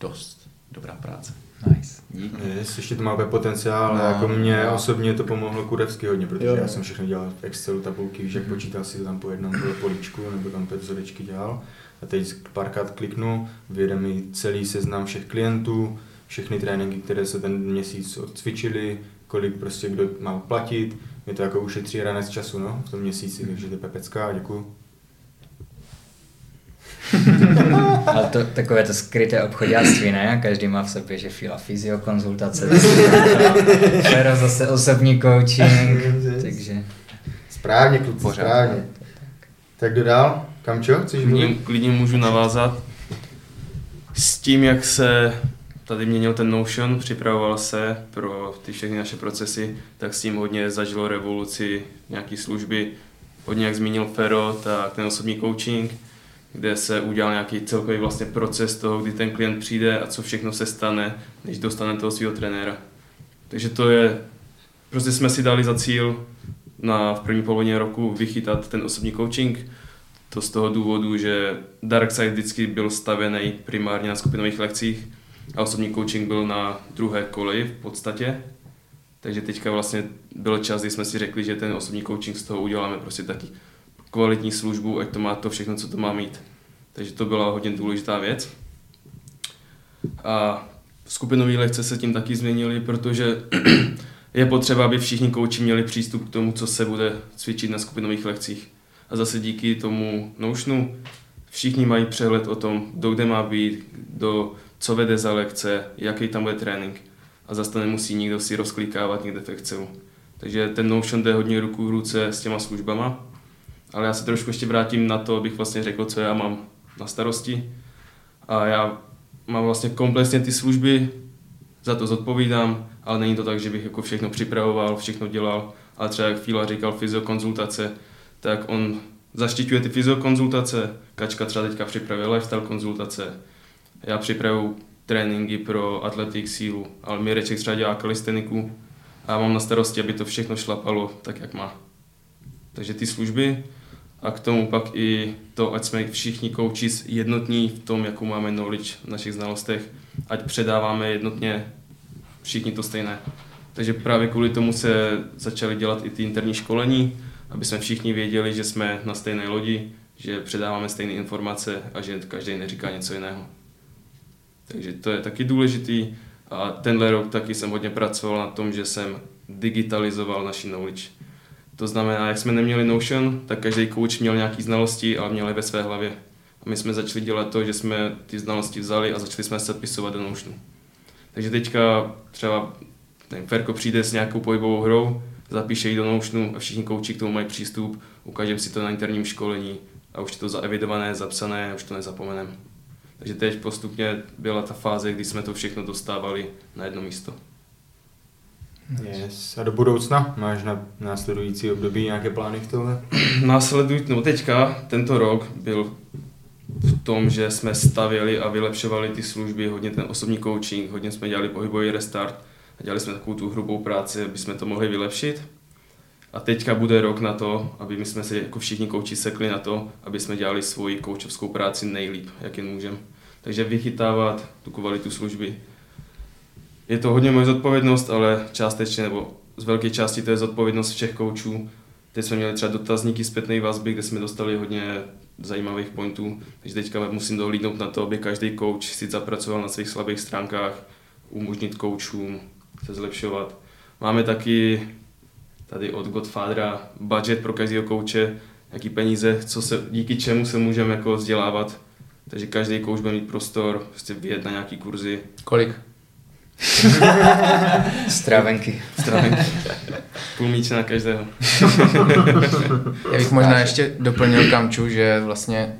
dost. Dobrá práce. Nice, díky. Yes, ještě to má potenciál, ale no, jako mě no. osobně to pomohlo kurevsky hodně, protože jo. já jsem všechno dělal v Excelu tabulky, víš, jak mm. počítal si to tam po jednom políčku, nebo tam pět vzorečky dělal. A teď párkrát kliknu, vyjede mi celý seznam všech klientů, všechny tréninky, které se ten měsíc odcvičili, kolik prostě kdo má platit. Mě to jako ušetří ranec času no, v tom měsíci, takže to je pepecká, děkuju. Ale to takové to skryté obchodáctví, ne? Každý má v sobě, že fila fyziokonzultace, Fero zase osobní coaching, takže... Správně, kluci, správně. Tak kdo dál? Kamčo, chceš mluvit? Klidně můžu navázat. S tím, jak se tady měnil ten Notion, připravoval se pro ty všechny naše procesy, tak s tím hodně zažilo revoluci nějaký služby. Hodně, jak zmínil Fero, tak ten osobní coaching, kde se udělal nějaký celkový vlastně proces toho, kdy ten klient přijde a co všechno se stane, než dostane toho svého trenéra. Takže to je, prostě jsme si dali za cíl na, v první polovině roku vychytat ten osobní coaching. To z toho důvodu, že Darkside vždycky byl stavěný primárně na skupinových lekcích a osobní coaching byl na druhé koleji v podstatě. Takže teďka vlastně byl čas, kdy jsme si řekli, že ten osobní coaching z toho uděláme prostě taky kvalitní službu, ať to má to všechno, co to má mít. Takže to byla hodně důležitá věc. A skupinové lekce se tím taky změnily, protože je potřeba, aby všichni kouči měli přístup k tomu, co se bude cvičit na skupinových lekcích. A zase díky tomu Notionu všichni mají přehled o tom, do kde má být, do co vede za lekce, jaký tam bude trénink. A zase to nemusí nikdo si rozklikávat někde v Excelu. Takže ten Notion jde hodně ruku v ruce s těma službama. Ale já se trošku ještě vrátím na to, abych vlastně řekl, co já mám na starosti. A já mám vlastně komplexně ty služby, za to zodpovídám, ale není to tak, že bych jako všechno připravoval, všechno dělal, ale třeba jak Fila říkal fyziokonzultace, tak on zaštiťuje ty fyziokonzultace, Kačka třeba teďka připravuje lifestyle konzultace, já připravuju tréninky pro atletik sílu, ale Mireček třeba dělá kalisteniku a já mám na starosti, aby to všechno šlapalo tak, jak má. Takže ty služby a k tomu pak i to, ať jsme všichni kouči jednotní v tom, jakou máme knowledge v našich znalostech, ať předáváme jednotně všichni to stejné. Takže právě kvůli tomu se začaly dělat i ty interní školení, aby jsme všichni věděli, že jsme na stejné lodi, že předáváme stejné informace a že každý neříká něco jiného. Takže to je taky důležitý. A tenhle rok taky jsem hodně pracoval na tom, že jsem digitalizoval naši knowledge. To znamená, jak jsme neměli Notion, tak každý coach měl nějaké znalosti, ale měl je ve své hlavě. A my jsme začali dělat to, že jsme ty znalosti vzali a začali jsme se zapisovat do Notionu. Takže teďka třeba nevím, Ferko přijde s nějakou pohybovou hrou, zapíše ji do Notionu a všichni kouči k tomu mají přístup, ukážeme si to na interním školení a už je to zaevidované, zapsané, už to nezapomeneme. Takže teď postupně byla ta fáze, kdy jsme to všechno dostávali na jedno místo. Yes. A do budoucna máš na následující období nějaké plány v tohle? Následující, no teďka, tento rok byl v tom, že jsme stavěli a vylepšovali ty služby, hodně ten osobní coaching, hodně jsme dělali pohybový restart a dělali jsme takovou tu hrubou práci, aby jsme to mohli vylepšit. A teďka bude rok na to, aby my jsme se jako všichni kouči sekli na to, aby jsme dělali svoji koučovskou práci nejlíp, jak jen můžeme. Takže vychytávat tu kvalitu služby. Je to hodně moje zodpovědnost, ale částečně nebo z velké části to je zodpovědnost všech koučů. Teď jsme měli třeba dotazníky zpětné vazby, kde jsme dostali hodně zajímavých pointů, takže teďka musím dohlídnout na to, aby každý coach si zapracoval na svých slabých stránkách, umožnit coachům se zlepšovat. Máme taky tady od Godfathera budget pro každého kouče, jaký peníze, co se, díky čemu se můžeme jako vzdělávat. Takže každý kouč bude mít prostor prostě vyjet na nějaký kurzy. Kolik? Stravenky. Stravenky. Půl míče na každého. Já bych možná ještě doplnil Kamču, že vlastně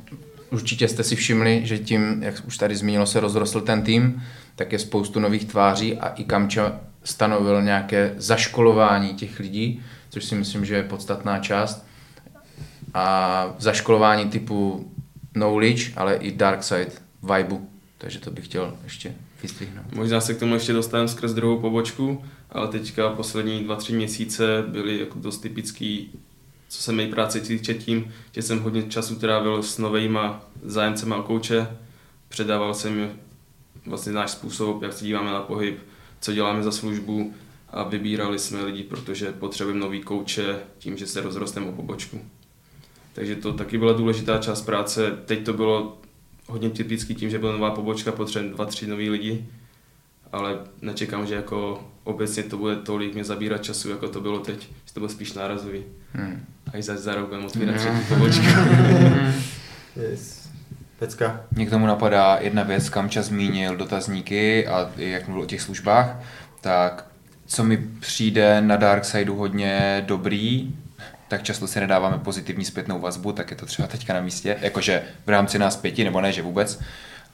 určitě jste si všimli, že tím, jak už tady zmínilo, se rozrostl ten tým, tak je spoustu nových tváří a i Kamča stanovil nějaké zaškolování těch lidí, což si myslím, že je podstatná část. A zaškolování typu knowledge, ale i dark side vibe. Takže to bych chtěl ještě vyzdvihnout. Možná se k tomu ještě dostaneme skrz druhou pobočku, ale teďka poslední dva, tři měsíce byly jako dost typický, co se mé práce týče tím, že jsem hodně času trávil s novejma zájemcema o kouče, předával jsem vlastně náš způsob, jak se díváme na pohyb, co děláme za službu a vybírali jsme lidi, protože potřebujeme nový kouče tím, že se rozrosteme o pobočku. Takže to taky byla důležitá část práce. Teď to bylo hodně typický tím, že byla nová pobočka, potřebujeme dva, tři nový lidi, ale nečekám, že jako obecně to bude tolik mě zabírat času, jako to bylo teď, že to bylo spíš nárazový. Hmm. A i za, za rok budeme otvírat hmm. třetí pobočku. yes. Pecka. Mě k tomu napadá jedna věc, kam čas zmínil dotazníky a jak mluvil o těch službách, tak co mi přijde na Darksideu hodně dobrý, tak často si nedáváme pozitivní zpětnou vazbu, tak je to třeba teďka na místě, jakože v rámci nás pěti, nebo ne, že vůbec,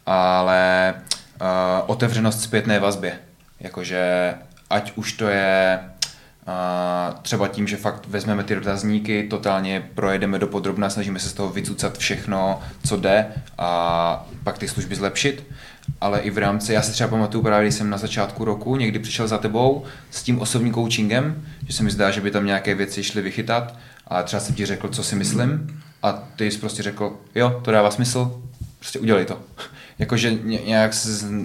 ale uh, otevřenost zpětné vazbě, jakože ať už to je uh, třeba tím, že fakt vezmeme ty dotazníky, totálně projedeme do podrobna, snažíme se z toho vycucat všechno, co jde a pak ty služby zlepšit, ale i v rámci, já si třeba pamatuju právě, když jsem na začátku roku někdy přišel za tebou s tím osobním coachingem, že se mi zdá, že by tam nějaké věci šly vychytat a třeba jsem ti řekl, co si myslím a ty jsi prostě řekl, jo, to dává smysl, prostě udělej to. Jakože ně- nějak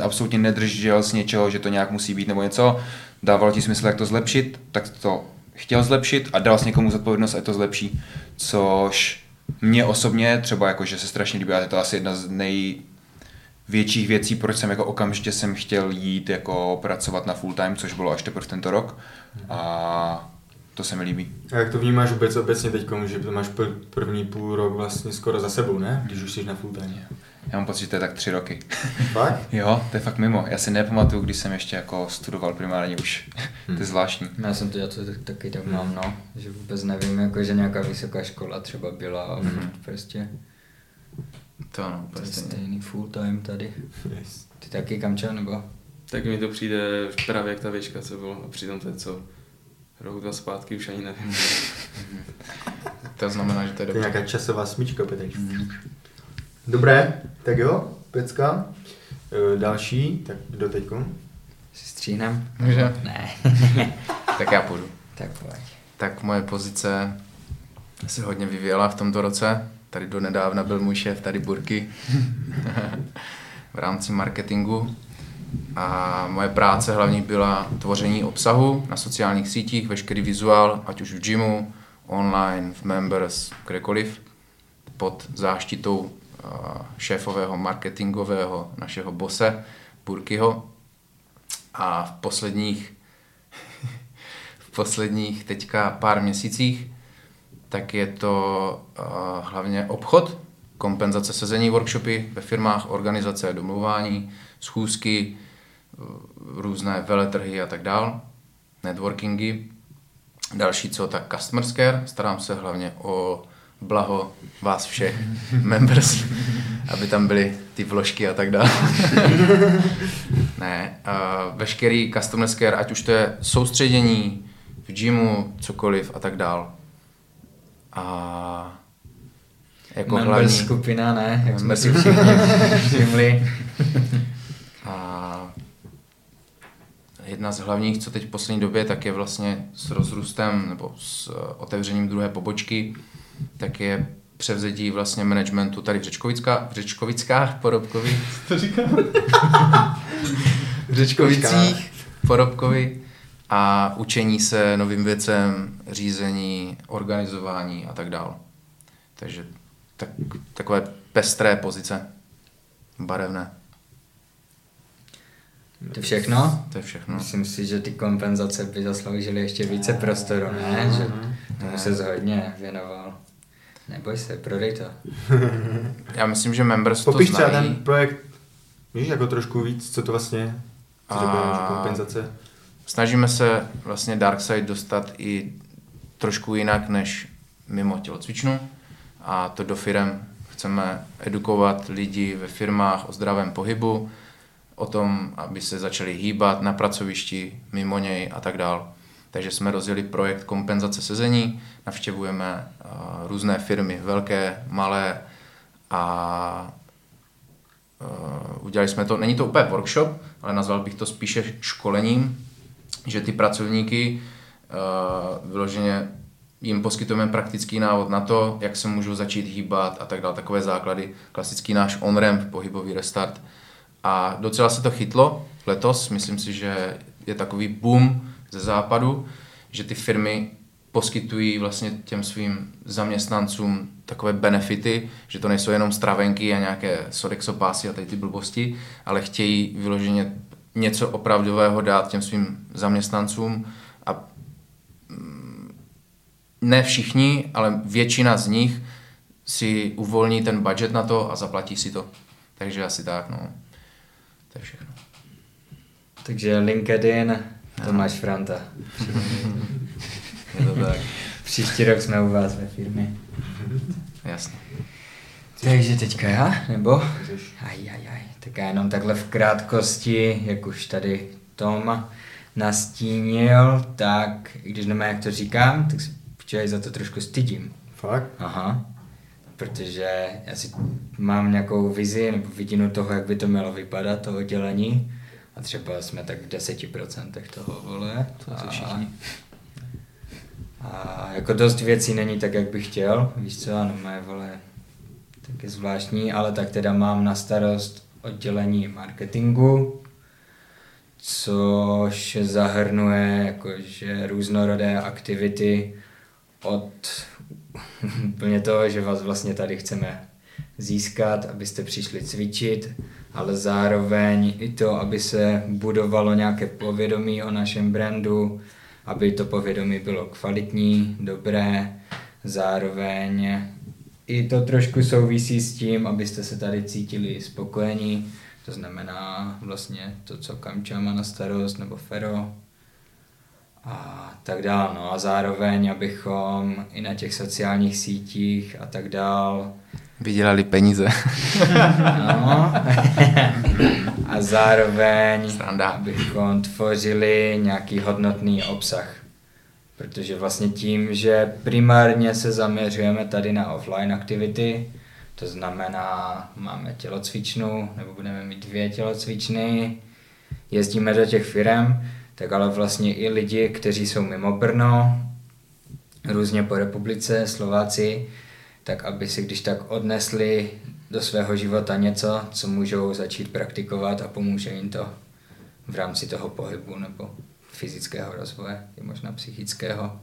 absolutně nedržel z něčeho, že to nějak musí být nebo něco, dával ti smysl, jak to zlepšit, tak to chtěl zlepšit a dal s někomu zodpovědnost, ať to zlepší, což mě osobně třeba jako, že se strašně líbí, a je to asi jedna z největších věcí, proč jsem jako okamžitě jsem chtěl jít jako pracovat na full time, což bylo až teprve tento rok. A to se mi líbí. A jak to vnímáš vůbec obecně teď, že to máš pr- první půl rok vlastně skoro za sebou, ne? Když už jsi na full time. Já mám pocit, že to je tak tři roky. Fakt? Jo, to je fakt mimo. Já si nepamatuju, když jsem ještě jako studoval primárně už. to je zvláštní. Já jsem to, já to tak, taky tak mám, no. Že vůbec nevím, jako, že nějaká vysoká škola třeba byla a mm-hmm. prostě To ano, to úplně je stejně. stejný full time tady. Yes. Ty taky kamčo, nebo? Tak mi to přijde právě jak ta výška, co bylo. A přitom to je co? Rok, dva zpátky, už ani nevím. To znamená, že to je To je dobře. nějaká časová smyčka, Petr. Dobré, tak jo, pecka. E, Další, tak kdo teďko? Si stříhnem? Může? Ne. Tak já půjdu. tak pojď. Tak moje pozice se hodně vyvíjela v tomto roce. Tady do nedávna byl můj šéf tady Burky v rámci marketingu. A moje práce hlavní byla tvoření obsahu na sociálních sítích, veškerý vizuál, ať už v gymu, online, v members, kdekoliv, pod záštitou a, šéfového marketingového našeho bose Burkyho. A v posledních v posledních teďka pár měsících, tak je to uh, hlavně obchod, kompenzace sezení, workshopy ve firmách, organizace, domluvání, schůzky, uh, různé veletrhy a tak dál, networkingy. Další co, tak customer care, starám se hlavně o blaho vás všech, members, aby tam byly ty vložky a tak dále. ne, uh, veškerý customer care, ať už to je soustředění v gymu, cokoliv a tak dál. A jako Member hlavní... skupina, ne? Jak jsme si všichni všimli. A jedna z hlavních, co teď v poslední době, tak je vlastně s rozrůstem nebo s eh, otevřením druhé pobočky, tak je převzetí vlastně managementu tady v, Řečkovická, v Řečkovickách porobkovi. To říkám? v Řečkovicích porobkovi a učení se novým věcem, řízení, organizování a tak dál. Takže tak, takové pestré pozice, barevné. To všechno? To je všechno. Myslím si, že ty kompenzace by zasloužily ještě více prostoru, ne? Že tomu se hodně věnoval. Neboj se, prodej to. Já myslím, že members to Popiš třeba znají. ten projekt, víš, jako trošku víc, co to vlastně je? Co to A- kompenzace? Snažíme se vlastně Darkside dostat i trošku jinak než mimo tělocvičnu a to do firem. Chceme edukovat lidi ve firmách o zdravém pohybu, o tom, aby se začali hýbat na pracovišti, mimo něj a tak dál. Takže jsme rozjeli projekt kompenzace sezení, navštěvujeme uh, různé firmy, velké, malé a uh, udělali jsme to, není to úplně workshop, ale nazval bych to spíše školením, že ty pracovníky uh, vyloženě jim poskytujeme praktický návod na to, jak se můžou začít hýbat a tak dále, takové základy, klasický náš on-ramp, pohybový restart. A docela se to chytlo letos, myslím si, že je takový boom ze západu, že ty firmy poskytují vlastně těm svým zaměstnancům takové benefity, že to nejsou jenom stravenky a nějaké sodexopásy a tady ty blbosti, ale chtějí vyloženě něco opravdového dát těm svým zaměstnancům a mm, ne všichni, ale většina z nich si uvolní ten budget na to a zaplatí si to. Takže asi tak, no. To je všechno. Takže LinkedIn, Tomáš Franta. Je to tak. Příští rok jsme u vás ve firmě. Jasně. Takže teďka já, nebo? Aj, aj, aj. Tak já jenom takhle v krátkosti, jak už tady Tom nastínil, tak i když nemá jak to říkám, tak se včera za to trošku stydím. Fakt? Aha. Protože já si mám nějakou vizi nebo vidinu toho, jak by to mělo vypadat, to oddělení. A třeba jsme tak v 10% toho, vole. To jsou všichni. A jako dost věcí není tak, jak bych chtěl, víš co, ano, moje vole, tak je zvláštní, ale tak teda mám na starost oddělení marketingu, což zahrnuje jakože různorodé aktivity od úplně toho, že vás vlastně tady chceme získat, abyste přišli cvičit, ale zároveň i to, aby se budovalo nějaké povědomí o našem brandu, aby to povědomí bylo kvalitní, dobré, zároveň i to trošku souvisí s tím, abyste se tady cítili spokojení, to znamená vlastně to, co Kamča má na starost, nebo Fero a tak dál. No a zároveň, abychom i na těch sociálních sítích a tak dál Vydělali peníze. No. A zároveň, Sranda. abychom tvořili nějaký hodnotný obsah. Protože vlastně tím, že primárně se zaměřujeme tady na offline aktivity, to znamená, máme tělocvičnu, nebo budeme mít dvě tělocvičny, jezdíme do těch firm, tak ale vlastně i lidi, kteří jsou mimo Brno, různě po republice, Slováci, tak aby si když tak odnesli do svého života něco, co můžou začít praktikovat a pomůže jim to v rámci toho pohybu nebo fyzického rozvoje, i možná psychického.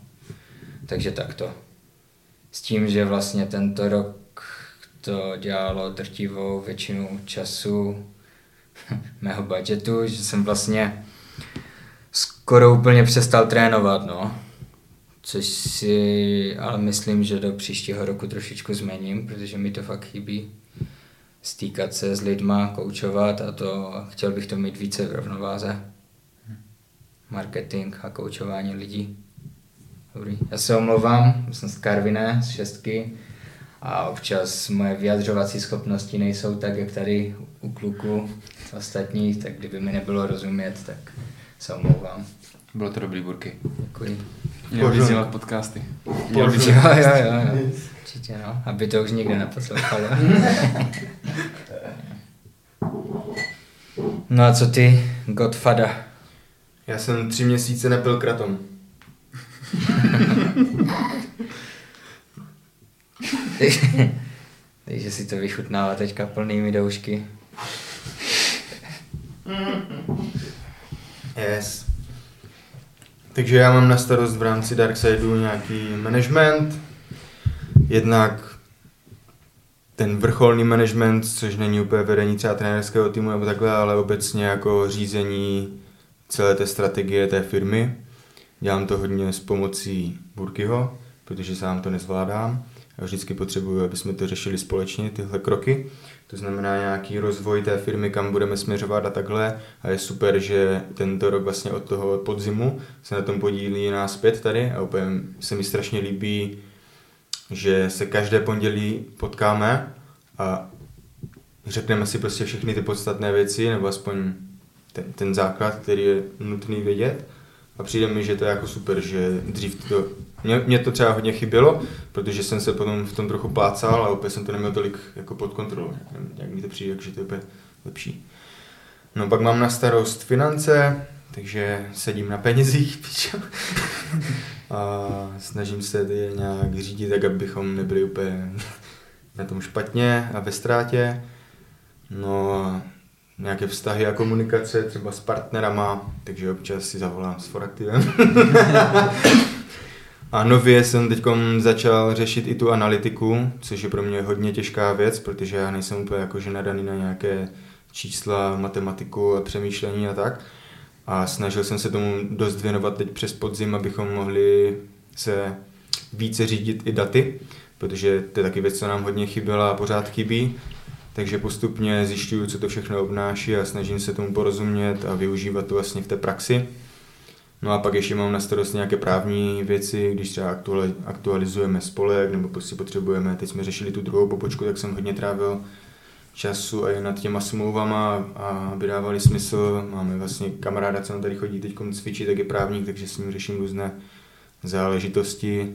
Takže takto. S tím, že vlastně tento rok to dělalo drtivou většinu času mého budgetu, že jsem vlastně skoro úplně přestal trénovat, no. Což si ale myslím, že do příštího roku trošičku změním, protože mi to fakt chybí. Stýkat se s lidma, koučovat a to chtěl bych to mít více v rovnováze. Marketing a koučování lidí. Dobrý. Já se omlouvám, jsem z Karviné, z šestky a občas moje vyjadřovací schopnosti nejsou tak, jak tady u kluků ostatních, tak kdyby mi nebylo rozumět, tak se omlouvám. Bylo to dobrý, Burky. Děkuji. Měl bys dělat podcasty. Měl by jo, jo, jo, jo. Určitě no, aby to už nikdo neposlouchal. No a co ty, Godfada? Já jsem tři měsíce nepil kratom. Takže si to vychutnává teďka plnými doušky. Yes. Takže já mám na starost v rámci Darksideu nějaký management. Jednak ten vrcholný management, což není úplně vedení třeba trenérského týmu nebo takhle, ale obecně jako řízení celé té strategie té firmy. Dělám to hodně s pomocí Burkyho, protože sám to nezvládám. Já vždycky potřebuji, aby jsme to řešili společně, tyhle kroky. To znamená nějaký rozvoj té firmy, kam budeme směřovat a takhle. A je super, že tento rok vlastně od toho podzimu se na tom podílí nás pět tady a úplně se mi strašně líbí, že se každé pondělí potkáme a řekneme si prostě všechny ty podstatné věci, nebo aspoň ten, ten základ, který je nutný vědět. A přijde mi, že to je jako super, že dřív to, mě, mě to třeba hodně chybělo, protože jsem se potom v tom trochu plácal a opět jsem to neměl tolik jako pod kontrolou. Jak, mi to přijde, že to je úplně lepší. No pak mám na starost finance, takže sedím na penězích, pičo. a snažím se je nějak řídit tak, abychom nebyli úplně na tom špatně a ve ztrátě. No nějaké vztahy a komunikace třeba s partnerama, takže občas si zavolám s Foraktivem. a nově jsem teď začal řešit i tu analytiku, což je pro mě hodně těžká věc, protože já nejsem úplně jakože nadaný na nějaké čísla, matematiku a přemýšlení a tak. A snažil jsem se tomu dost věnovat teď přes podzim, abychom mohli se více řídit i daty, protože to je taky věc, co nám hodně chyběla a pořád chybí. Takže postupně zjišťuju, co to všechno obnáší a snažím se tomu porozumět a využívat to vlastně v té praxi. No a pak ještě mám na starost nějaké právní věci, když třeba aktuali- aktualizujeme spolek nebo prostě potřebujeme, teď jsme řešili tu druhou pobočku, tak jsem hodně trávil času a i nad těma smlouvama, a aby dávali smysl. Máme vlastně kamaráda, co nám tady chodí teď cvičit, tak je právník, takže s ním řeším různé záležitosti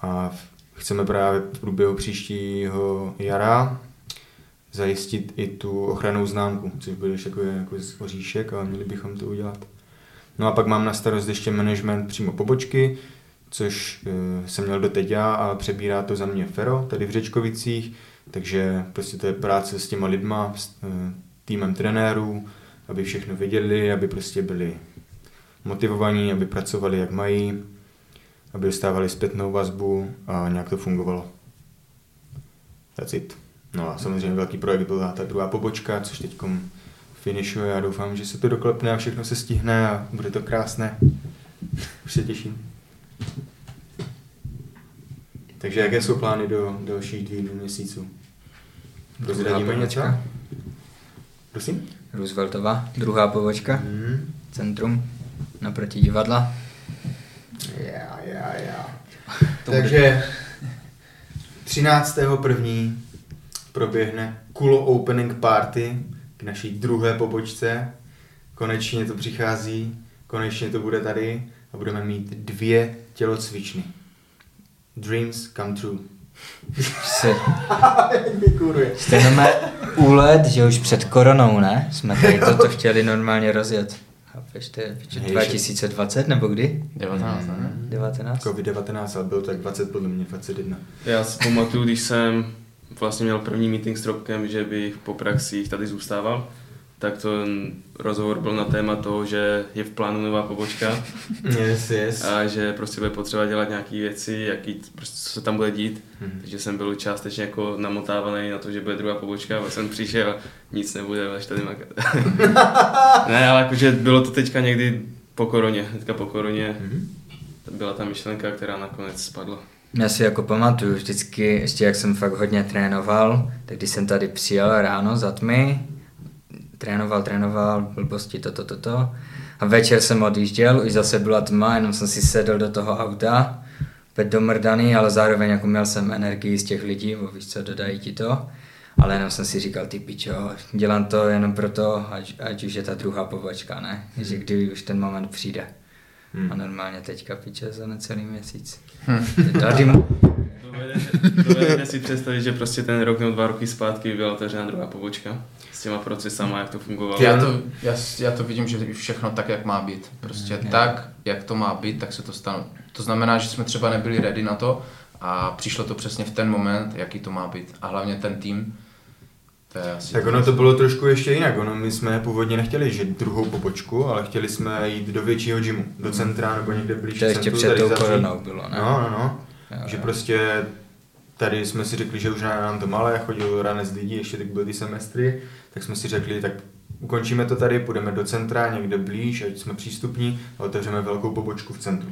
a chceme právě v průběhu příštího jara zajistit i tu ochranou známku, což bude jako, jako z oříšek, ale měli bychom to udělat. No a pak mám na starost ještě management přímo pobočky, což uh, jsem měl doteď já a přebírá to za mě Fero, tady v Řečkovicích, takže prostě to je práce s těma lidma, s uh, týmem trenérů, aby všechno věděli, aby prostě byli motivovaní, aby pracovali jak mají, aby dostávali zpětnou vazbu a nějak to fungovalo. That's it. No a samozřejmě velký projekt byla ta druhá pobočka, což teď finišuje. Já doufám, že se to doklepne a všechno se stihne a bude to krásné. Už se těším. Takže jaké jsou plány do dalších dvou měsíců? Prozradíme něco? Prosím? Rooseveltova, druhá pobočka, Hmm. centrum, naproti divadla. Já, já, já. Takže 13.1. proběhne Kulo Opening Party k naší druhé pobočce. Konečně to přichází, konečně to bude tady a budeme mít dvě tělocvičny. Dreams come true. Se, jste jenom úlet, že už před koronou, ne? Jsme tady toto chtěli normálně rozjet. Chápeš, to je piče, Hej, 2020 nebo kdy? 19, ne? 19? COVID-19, ale bylo to tak 20 podle mě, 21. Já si pamatuju, když jsem vlastně měl první meeting s Robkem, že bych po praxích tady zůstával, tak to rozhovor byl na téma toho, že je v plánu nová pobočka Yes, yes. a že prostě bude potřeba dělat nějaké věci, jaký, prostě co se tam bude dít. Mhm. Takže jsem byl částečně jako namotávaný na to, že bude druhá pobočka, a jsem přišel a nic nebude, až tady makat. ne, ale jakože bylo to teďka někdy po koroně, teďka po koroně Mhm. byla ta myšlenka, která nakonec spadla. Já si jako pamatuju vždycky, ještě jak jsem fakt hodně trénoval, tak když jsem tady přijel ráno za tmy, trénoval, trénoval, blbosti, toto, toto, to, a večer jsem odjížděl, už zase byla tma, jenom jsem si sedl do toho auta, opět domrdaný, ale zároveň jako měl jsem energii z těch lidí, bo víš co, dodají ti to, ale jenom jsem si říkal, ty pičo, dělám to jenom proto, ať, ať už je ta druhá pobočka, ne? Že kdy už ten moment přijde. Hmm. A normálně teďka piče za necelý měsíc. Hm. Tady mu... Dovedete, si představit, že prostě ten rok nebo dva roky zpátky byla otevřena druhá pobočka s těma procesama, jak to fungovalo. Já to, já, já to vidím, že všechno tak, jak má být. Prostě Ne. tak, jak to má být, tak se to stane. To znamená, že jsme třeba nebyli ready na to a přišlo to přesně v ten moment, jaký to má být. A hlavně ten tým, to je asi... Tak ono to bylo trošku ještě jinak. Ono, my jsme původně nechtěli že druhou pobočku, ale chtěli jsme jít do většího gymu, do centra nebo někde blíž To ještě centru, před tady tou koronou bylo, ne? No, no, no. Jo, že jo. prostě tady jsme si řekli, že už nám to malé, chodil ranec lidí, ještě teď byly ty semestry, tak jsme si řekli, tak ukončíme to tady, půjdeme do centra, někde blíž, ať jsme přístupní a otevřeme velkou pobočku v centru.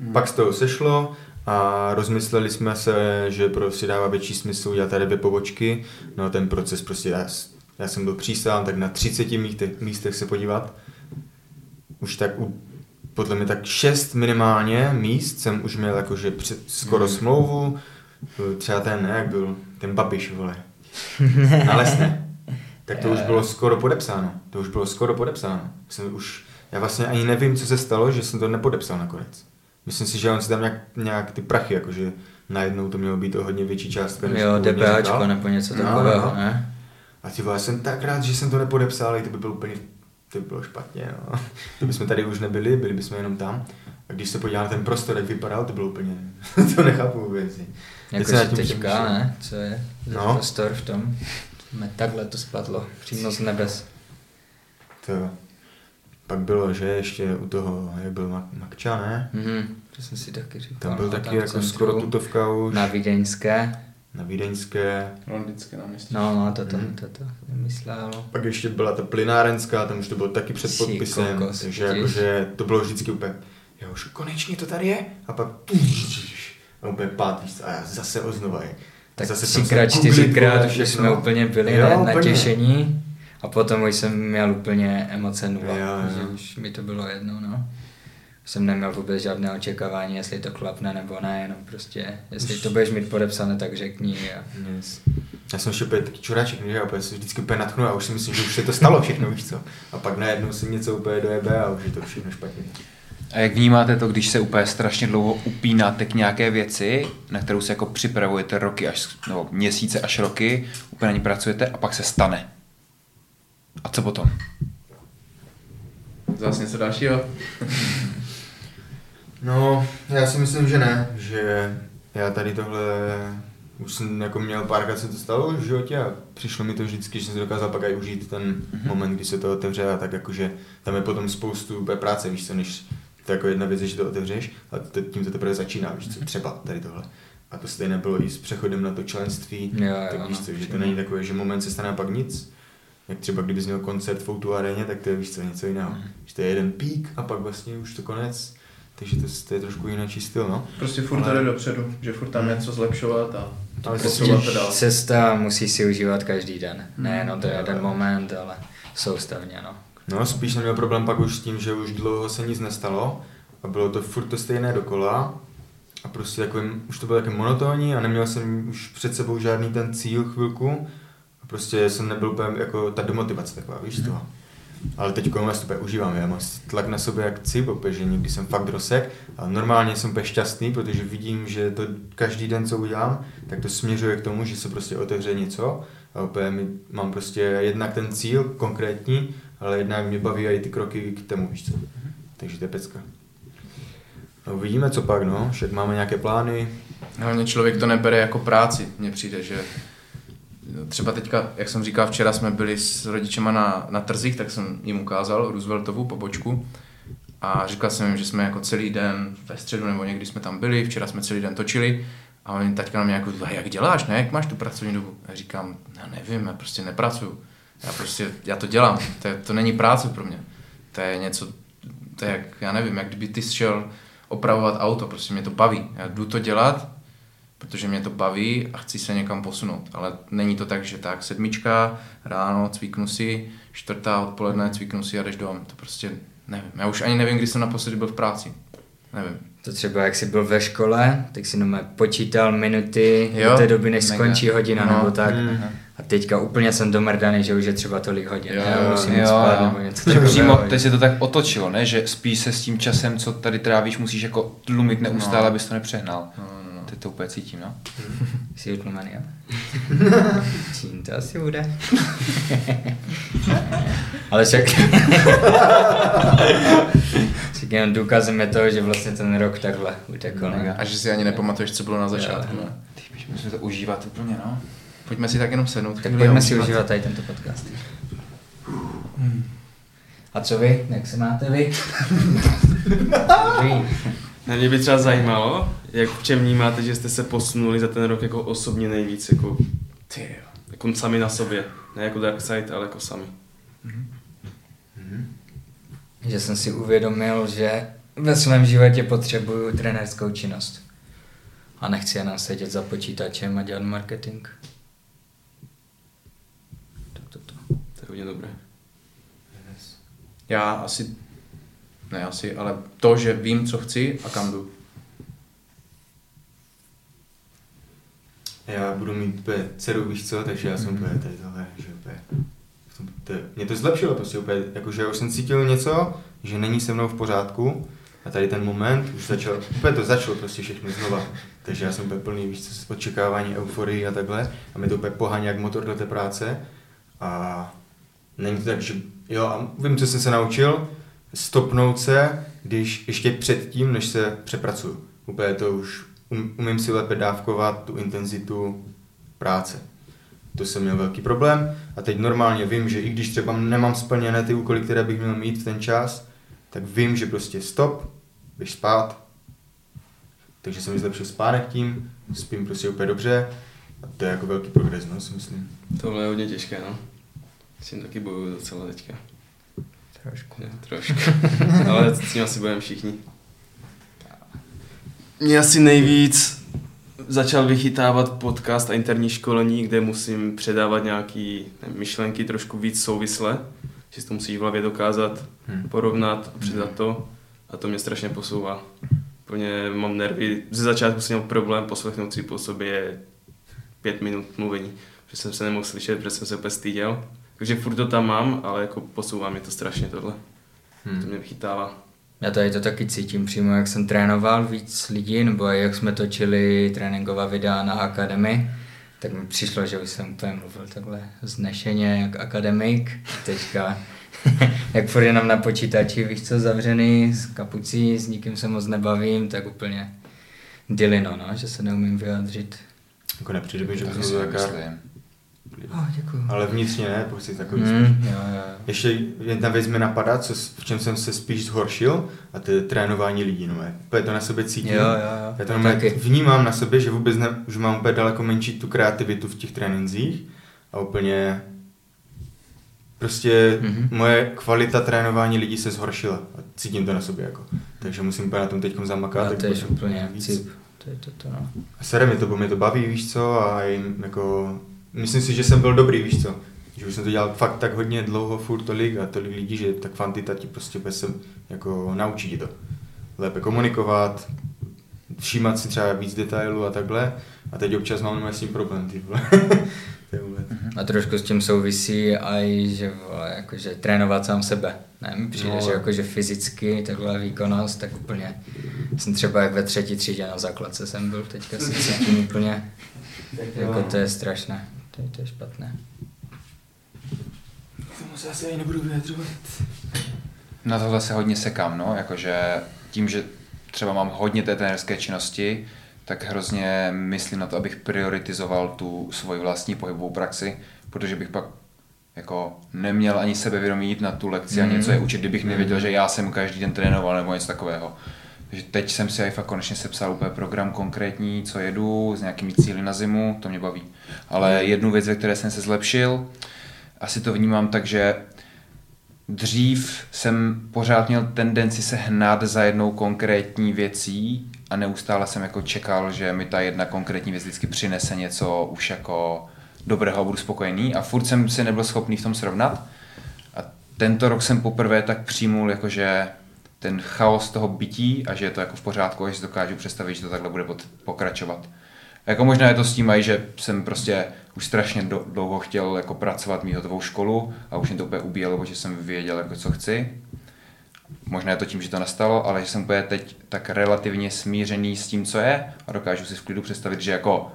Hmm. Pak z toho sešlo a rozmysleli jsme se, že prostě dává větší smysl udělat tady dvě pobočky. No a ten proces prostě, já, já jsem byl přísám, tak na 30 místech, místech se podívat. Už tak u, podle mě tak 6 minimálně míst jsem už měl jakože před, skoro Hmm. smlouvu. Třeba ten, ne, jak byl, ten Babiš, vole. Na lesné. Tak to už bylo skoro podepsáno. To už bylo skoro podepsáno. Jsem už, já vlastně ani nevím, co se stalo, že jsem to nepodepsal nakonec. Myslím si, že on si tam nějak, nějak ty prachy, jakože najednou to mělo být o hodně větší částka, než Jo, říkal. nebo něco No, takového, no. ne? A ty vole, jsem tak rád, že jsem to nepodepsal, i to by bylo úplně, to by bylo špatně, no. To bychom tady už nebyli, byli bychom jenom tam. A když se podíval na ten prostor, jak vypadal, to bylo úplně, to nechápu vůbec. Teď Jako se nad že tím teďka, přemýšlím. ne? Co je No. prostor v tom? Jsme takhle to spadlo, přímo z nebes. To jo. Pak bylo, že ještě u toho, jak byl Mak- Makča, ne? Mhm, to jsem si taky říkal. Tam byl no, taky jako centru, skoro tutovka už. Na Vídeňské. na Vídeňské. Londýnské náměstí. No, no, toto, Mhm. toto vymyslel. Pak ještě byla ta plynárenská, tam už to bylo taky před podpisem, kokos, takže vidíš? jakože to bylo vždycky úplně, jo, už konečně to tady je, a pak a úplně pát víc, a já zase oznovaj. Tak zase třikrát, čtyřikrát už jsme úplně byli Jo, na, úplně. natěšení. A potom už jsem měl úplně emoce nula, Jo, jo. že už mi to bylo jedno, no. Už jsem neměl vůbec žádné očekávání, jestli to klapne nebo ne, jenom prostě, jestli to budeš mít podepsané, tak řekni. A... Yes. Já jsem ještě úplně taky čuráček, že já se vždycky úplně natchnu a už si myslím, že už se to stalo všechno, víš co. A pak najednou si něco úplně dojebe a už je to všechno špatně. A jak vnímáte to, když se úplně strašně dlouho upínáte k nějaké věci, na kterou se jako připravujete roky až, nebo měsíce až roky, úplně na ní pracujete a pak se stane. A co potom? Zase něco dalšího? No, já si myslím, že ne, že já tady tohle už jsem jako měl párkrát se to stalo v životě a přišlo mi to vždycky, že jsem si dokázal pak i užít ten mm-hmm. moment, kdy se to otevře a tak jakože tam je potom spoustu práce, víš co, než to jako jedna věc, že to otevřeš a to, tím to teprve začíná, víš co, třeba tady tohle. A to stejné bylo i s přechodem na to členství, Jo, jo, tak víš no, co, že to není takové, že moment se stane a pak nic. Jak třeba kdybys měl koncert v Outu aréně, tak to je víš co, něco jiného. Mhm. Že to je jeden pík a pak vlastně už to konec. Takže to, to je trošku jiný styl, no. Prostě furt to Ale- jde dopředu, že furt tam něco zlepšovat a Ale prostě to dál. Cesta musí si užívat každý den. Nejenom ten Mm. jeden moment, ale soustavně, no. No, spíš jsem měl problém pak už s tím, že už dlouho se nic nestalo a bylo to furt to stejné dokola a prostě takovým, už to bylo také monotónní a neměl jsem už před sebou žádný ten cíl chvilku prostě jsem nebyl úplně jako ta demotivace taková, víš toho. Ale teď si to úplně užívám, já mám tlak na sobě jak cip, opět, že někdy jsem fakt rozsek, ale normálně jsem úplně šťastný, protože vidím, že to každý den, co udělám, tak to směřuje k tomu, že se prostě otevře něco a mi, mám prostě jednak ten cíl konkrétní, ale jednak mě baví i ty kroky k tomu, víš co. Takže to je pecka. No, co pak, no. Však máme nějaké plány. Hlavně člověk to nebere jako práci, mně přijde, že třeba teďka, jak jsem říkal, včera jsme byli s rodičema na, na trzích, tak jsem jim ukázal Rooseveltovu pobočku a říkal jsem jim, že jsme jako celý den ve středu nebo někdy jsme tam byli, včera jsme celý den točili a oni teďka na mě jako, "A jak děláš, ne, jak máš tu pracovní dobu? A říkám, já nevím, já prostě nepracuju. Já prostě, já to dělám, to, je, to není práce pro mě. To je něco, to je jak, já nevím, jak kdyby ty šel opravovat auto, prostě mě to baví. Já jdu to dělat, protože mě to baví a chci se někam posunout. Ale není to tak, že tak sedmička, ráno cvíknu si, čtvrtá odpoledne cvíknu si a jdeš domů. To prostě nevím. Já už ani nevím, kdy jsem naposledy byl v práci. Nevím. To třeba, jak jsi byl ve škole, tak si jenom počítal minuty Jo, do té doby, než mega. skončí hodina No, nebo tak. mm. A teďka úplně jsem domrdaný, že už je třeba tolik hodin. Jo, já musím jo, spát jo. nebo něco Takže takového. přímo, teď se to tak otočilo, ne? Že spíš se s tím časem, co tady trávíš, musíš jako tlumit neustále, No. abys to nepřehnal. No, no, no. Teď to úplně cítím, no. Jsi utlumený, jo? Čím to asi bude? Ale však... však jenom důkazem je to, že vlastně ten rok takhle utekl. Ne? A že si ani nepamatuješ, co bylo na začátku. Jo. Ne? Teď musíme to užívat úplně, no. Pojďme si tak jenom sednout. Tak pojďme si užívat. užívat tady tento podcast. A co vy? Jak se máte vy? vy? Na mě by třeba zajímalo, jak v čem vnímáte, že jste se posunuli za ten rok jako osobně nejvíc, jako, Ty jako sami na sobě. Ne jako Dark Side, ale jako sami. Že jsem si uvědomil, že ve svém životě potřebuju trenérskou činnost. A nechci jenom sedět za počítačem a dělat marketing. To, to, to. To je hodně dobré. Já asi, ne asi, ale to, že vím, co chci a kam jdu. Já budu mít úplně dceru, víš co, takže já jsem Mhm. úplně tady tohle, že úplně... To, mě to zlepšilo prostě úplně, jakože já už jsem cítil něco, že není se mnou v pořádku a tady ten moment už začal, úplně to začalo prostě všechno znova. Takže já jsem úplně plný, víš co, z očekávání, euforii a takhle a mi to úplně pohání jak motor do té práce a není to tak, že jo, a vím, co jsem se naučil, stopnout se, když ještě předtím, než se přepracuju. Úplně to už um, umím si lépe dávkovat tu intenzitu práce. To jsem měl velký problém a teď normálně vím, že i když třeba nemám splněné ty úkoly, které bych měl mít v ten čas, tak vím, že prostě stop, běž spát. Takže jsem zlepšil spánek tím, spím prostě úplně dobře a to je jako velký progres, no, si myslím. Tohle je hodně těžké, no. S tím taky bojuju docela teďka. Trošku. Ne, trošku. Ale s tím asi budeme všichni. Mě asi nejvíc začal vychytávat podcast a interní školení, kde musím předávat nějaké myšlenky trošku víc souvisle, že si to musíš v hlavě dokázat Hm. porovnat a předat to a to mě strašně posouvá. Úplně mám nervy. Ze začátku jsem měl problém poslechnout si po sobě pět minut mluvení, že jsem se nemohl slyšet, protože jsem se úplně styděl. Takže furt to tam mám, ale jako posouvá mě to strašně tohle. To Hm. mě vychytává. Já tady to taky cítím přímo, jak jsem trénoval víc lidí, nebo jak jsme točili tréninková videa na akademii, tak mi přišlo, že už jsem úplně mluvil takhle znešeně jak akademik. Teďka jak furt jenom na počítači, víš co, zavřený, s kapucí, s nikým se moc nebavím, tak úplně dilino, no, že se neumím vyjádřit. Jako nepřijde že to. Oh. Ale vnitřně ne, prostě takový Mm, mm. jo, jo. Ještě jedna věc mi napadá, co, v čem jsem se spíš zhoršil, a to je trénování lidí. No, úplně to na sobě cítím. Jo, jo, jo. Já to normálně Taky. vnímám na sobě, že vůbec ne, že mám úplně daleko menší tu kreativitu v těch trénincích a úplně prostě Mhm. mm-hmm. moje kvalita trénování lidí se zhoršila a cítím to na sobě jako. Takže musím úplně na tom teď zamakat. No, tak to je úplně víc. cip. To je to, to no. A sere mi to, bo mě to baví, víš co, a jim jako, myslím si, že jsem byl dobrý, víš co. Že už jsem to dělal fakt tak hodně dlouho, furt tolik a tolik lidí, že ta kvantita ti prostě bez sem, jako naučí ti to. Lépe komunikovat, všímat si třeba víc detailů a takhle. A teď občas mám s tím problém, ty vole. vůbec. A trošku s tím souvisí i, že vole, jakože trénovat sám sebe. Ne, mi přijde, No. že jakože fyzicky takhle výkonnost, tak úplně jsem třeba jak ve třetí třídě na základce jsem byl, teďka se cítím úplně, jako to je strašné, to je, to je špatné. K tomu se asi ani nebudu vyjadřovat. Na tohle se hodně sekám, no, jakože tím, že třeba mám hodně té trenérské činnosti, tak hrozně myslím na to, abych prioritizoval tu svoji vlastní pohybovou praxi, protože bych pak jako neměl ani sebevědomí jít na tu lekci a Mhm. něco je učit, kdybych nevěděl, že já jsem každý den trénoval nebo něco takového. Takže teď jsem si fakt konečně sepsal úplně program konkrétní, co jedu, s nějakými cíly na zimu, to mě baví. Ale jednu věc, ve které jsem se zlepšil, asi to vnímám tak, že dřív jsem pořád měl tendenci se hnát za jednou konkrétní věcí a neustále jsem jako čekal, že mi ta jedna konkrétní věc vždycky přinese něco už jako dobrého a budu spokojený a furt jsem si nebyl schopný v tom srovnat. A tento rok jsem poprvé tak přijmul, jakože ten chaos toho bytí a že je to jako v pořádku, a že si dokážu představit, že to takhle bude pokračovat. A jako možná je to s tím že jsem prostě už strašně dlouho chtěl jako pracovat, mít hotovou školu a už mě to úplně ubíjelo, že jsem věděl, jako co chci. Možná je to tím, že to nastalo, ale že jsem úplně teď tak relativně smířený s tím, co je a dokážu si v klidu představit, že jako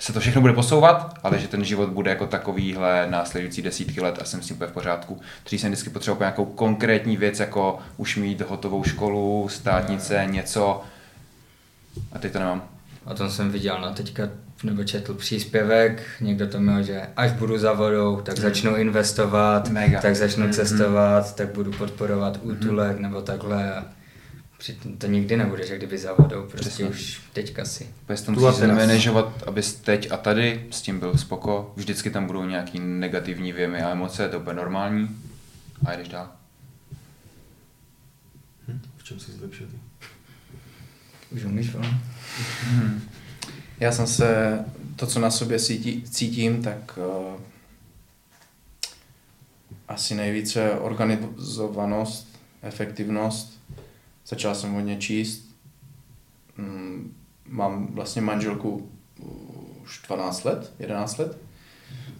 se to všechno bude posouvat, ale že ten život bude jako takovýhle následující desítky let a jsem s tím v pořádku. Dřív jsem vždycky potřeboval nějakou konkrétní věc, jako už mít hotovou školu, státnice, něco. A teď to nemám. O tom jsem viděl, no teďka nebo četl příspěvek, někdo to měl, že až budu za vodou, tak začnu investovat, Mega. tak začnu Mhm. cestovat, tak budu podporovat útulek nebo takhle. Přitom to nikdy nebude, že kdyby za vodou, prostě Přesně. už teďka si. Bez Tu a musíš manažovat, abys teď a tady s tím byl spoko. Vždycky tam budou nějaký negativní věmy a emoce, to je úplně normální. A jdeš dál. Hm? V čem jsi zlepšil ty? Už umíš, vole? Já jsem se, to, co na sobě cítí, cítím, tak uh, asi nejvíce organizovanost, efektivnost. Začal jsem hodně číst. Mm, mám vlastně manželku už 12 let, 11 let,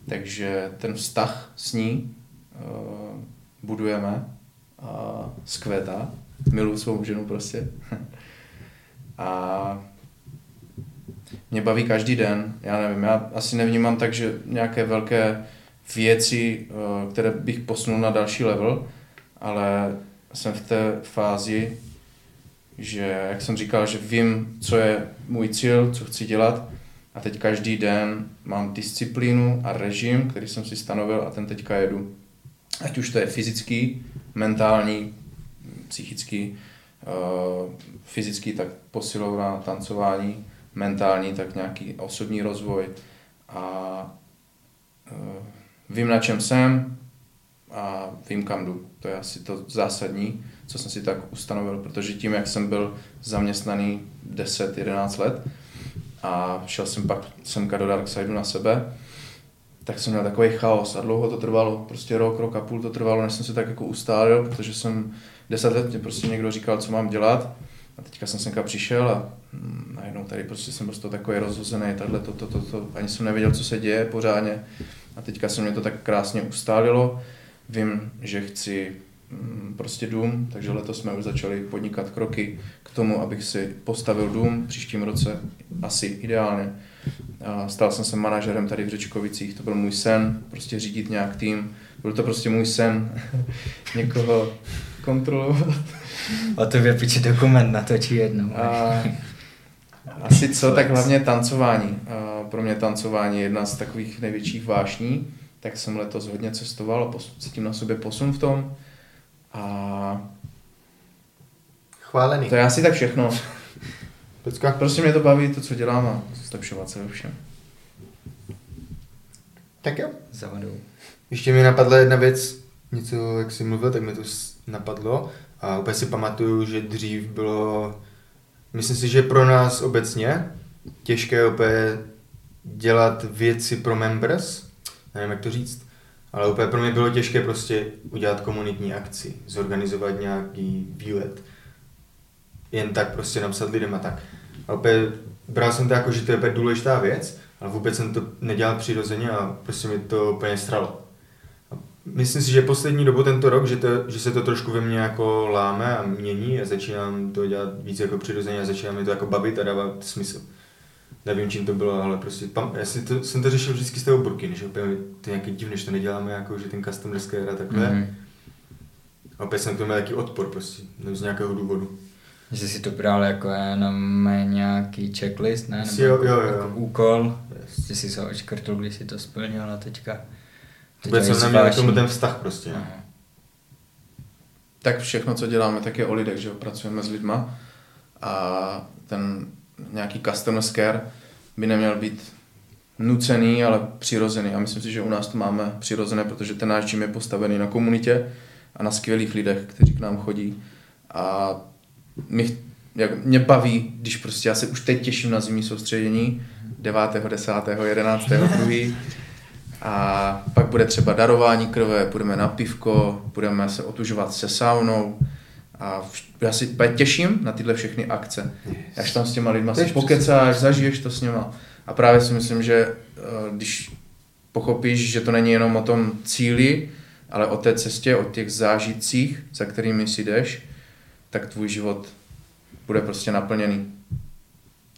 takže ten vztah s ní uh, budujeme a skvětá. Miluji svou ženu prostě. a mě baví každý den. Já nevím, já asi nevnímám tak, že nějaké velké věci, eh, které bych posunul na další level, ale jsem v té fázi, že, jak jsem říkal, že vím, co je můj cíl, co chci dělat a teď každý den mám disciplínu a režim, který jsem si stanovil a ten teďka jedu. Ať už to je fyzický, mentální, psychický, eh, fyzický, tak posilovna, tancování, mentální, tak nějaký osobní rozvoj a uh, vím, na čem jsem a vím, kam jdu. To je asi to zásadní, co jsem si tak ustanovil, protože tím, jak jsem byl zaměstnaný 10-11 let a šel jsem pak semka do Darksideu na sebe, tak jsem měl takový chaos a dlouho to trvalo, prostě rok, rok a půl to trvalo, než jsem se tak jako ustálil, protože jsem 10 let mě prostě někdo říkal, co mám dělat a teďka jsem semka přišel a mm, najednou tady prostě jsem prostě takový rozhozený, tahle to, to, to, to, ani jsem nevěděl, co se děje pořádně. A teďka se mě to tak krásně ustálilo. Vím, že chci prostě dům, takže letos jsme už začali podnikat kroky k tomu, abych si postavil dům příštím roce, asi ideálně. A stal jsem se manažerem tady v Řečkovicích, to byl můj sen, prostě řídit nějak tým, byl to prostě můj sen někoho kontrolovat. O tobě piče dokument natočí jednou. A asi co, tak hlavně tancování. A pro mě tancování je jedna z takových největších vášní, tak jsem letos hodně cestoval a cítím na sobě posun v tom. A Chválený. to je asi tak všechno. Pecka. Prostě mě to baví, to, co dělám a zlepšovat se ve všem. Tak jo. Zavadou. Ještě mi napadla jedna věc, něco, jak jsi mluvil, tak mi to napadlo. A úplně si pamatuju, že dřív bylo, myslím si, že pro nás obecně těžké úplně dělat věci pro members, nevím jak to říct, ale úplně pro mě bylo těžké prostě udělat komunitní akci, zorganizovat nějaký výlet. Jen tak prostě napsat lidem a tak. A úplně bral jsem to jako, že to je úplně důležitá věc, ale vůbec jsem to nedělal přirozeně a prostě mi to úplně stralo. A myslím si, že poslední dobu tento rok, že, to, že se to trošku ve mně jako láme a mění a začínám to dělat víc jako přirozeně a začíná mi to jako bavit a dávat smysl. Nevím, čím to bylo, ale prostě pam, já si to, jsem to řešil vždycky z toho burky, že úplně to je nějaký divné, že to neděláme jako, že ten custom scale a takhle. Mm-hmm. Mhm. A opět jsem k tomu měl nějaký odpor prostě, nevím, z nějakého důvodu. Že jsi to bral jako jenom nějaký checklist, ne? Nebo Jo, jo, jo. Jako úkol, Yes. že jsi se očkrtl, když jsi to splnil a teďka... Vůbec jsem neměl k tomu ten vztah prostě. Aha. Tak všechno, co děláme, tak je o lidech, že jo, pracujeme s lidma a ten nějaký customer care by neměl být nucený, ale přirozený. A myslím si, že u nás to máme přirozené, protože ten náš gym je postavený na komunitě a na skvělých lidech, kteří k nám chodí. A my, jak mě baví, když prostě já se už teď těším na zimní soustředění 9., 10., 11., 2. A pak bude třeba darování krve, půjdeme na pivko, budeme se otužovat se saunou. A já si těším na tyhle všechny akce. Až tam s těma lidma si pokecáš, zažiješ to s něma. A právě si myslím, že eh, když pochopíš, že to není jenom o tom cíli, ale o té cestě, o těch zážitcích, za kterými si jdeš, tak tvůj život bude prostě naplněný.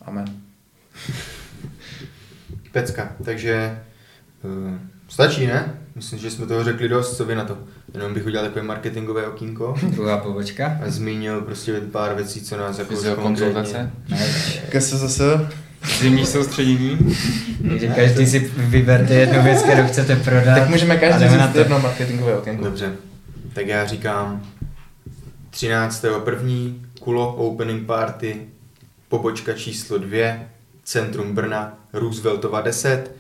Amen. Pecka, takže uh, stačí, ne? Myslím, že jsme toho řekli dost, co vy na to. Jenom bych udělal takové marketingové okýnko Druhá pobočka. a zmínil prostě pár věcí, co nás jako se zase zimní soustředění. takže každý si vyberte jednu věc, kterou chcete prodat. Tak můžeme každý říct to. jedno marketingové okénko. Dobře, tak já říkám 13.1. Kulo Opening Party, pobočka číslo 2, centrum Brna, Rooseveltova 10,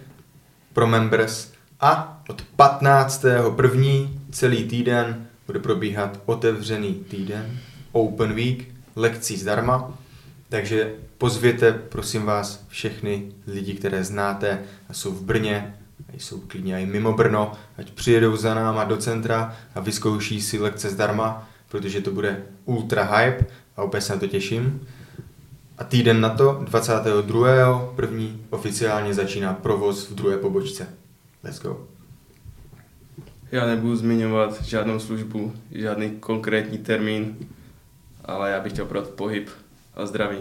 pro members a od 15.1. celý týden bude probíhat otevřený týden, Open Week, lekcí zdarma, takže pozvěte, prosím vás, všechny lidi, které znáte a jsou v Brně, a jsou klidně i mimo Brno, ať přijedou za náma do centra a vyzkouší si lekce zdarma, protože to bude ultra hype a opět se na to těším. A týden na to, 22. první, oficiálně začíná provoz v druhé pobočce. Let's go. Já nebudu zmiňovat žádnou službu, žádný konkrétní termín, ale já bych chtěl prodat pohyb a zdraví.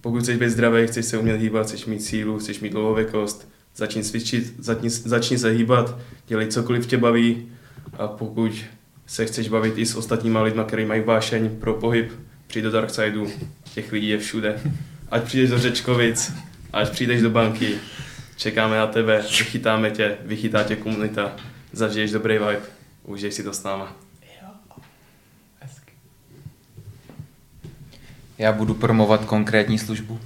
Pokud chceš být zdravý, chceš se umět hýbat, chceš mít sílu, chceš mít dlouhověkost, začni cvičit, začni, začni se hýbat, dělej cokoliv tě baví a pokud se chceš bavit i s ostatníma lidma, kteří mají vášeň pro pohyb, přijď do Darksideu, těch lidí je všude. Ať přijdeš do Řečkovic, ať přijdeš do banky, čekáme na tebe, vychytáme tě, vychytá tě komunita, zažiješ dobrý vibe, užij si to s náma. Já budu promovat konkrétní službu.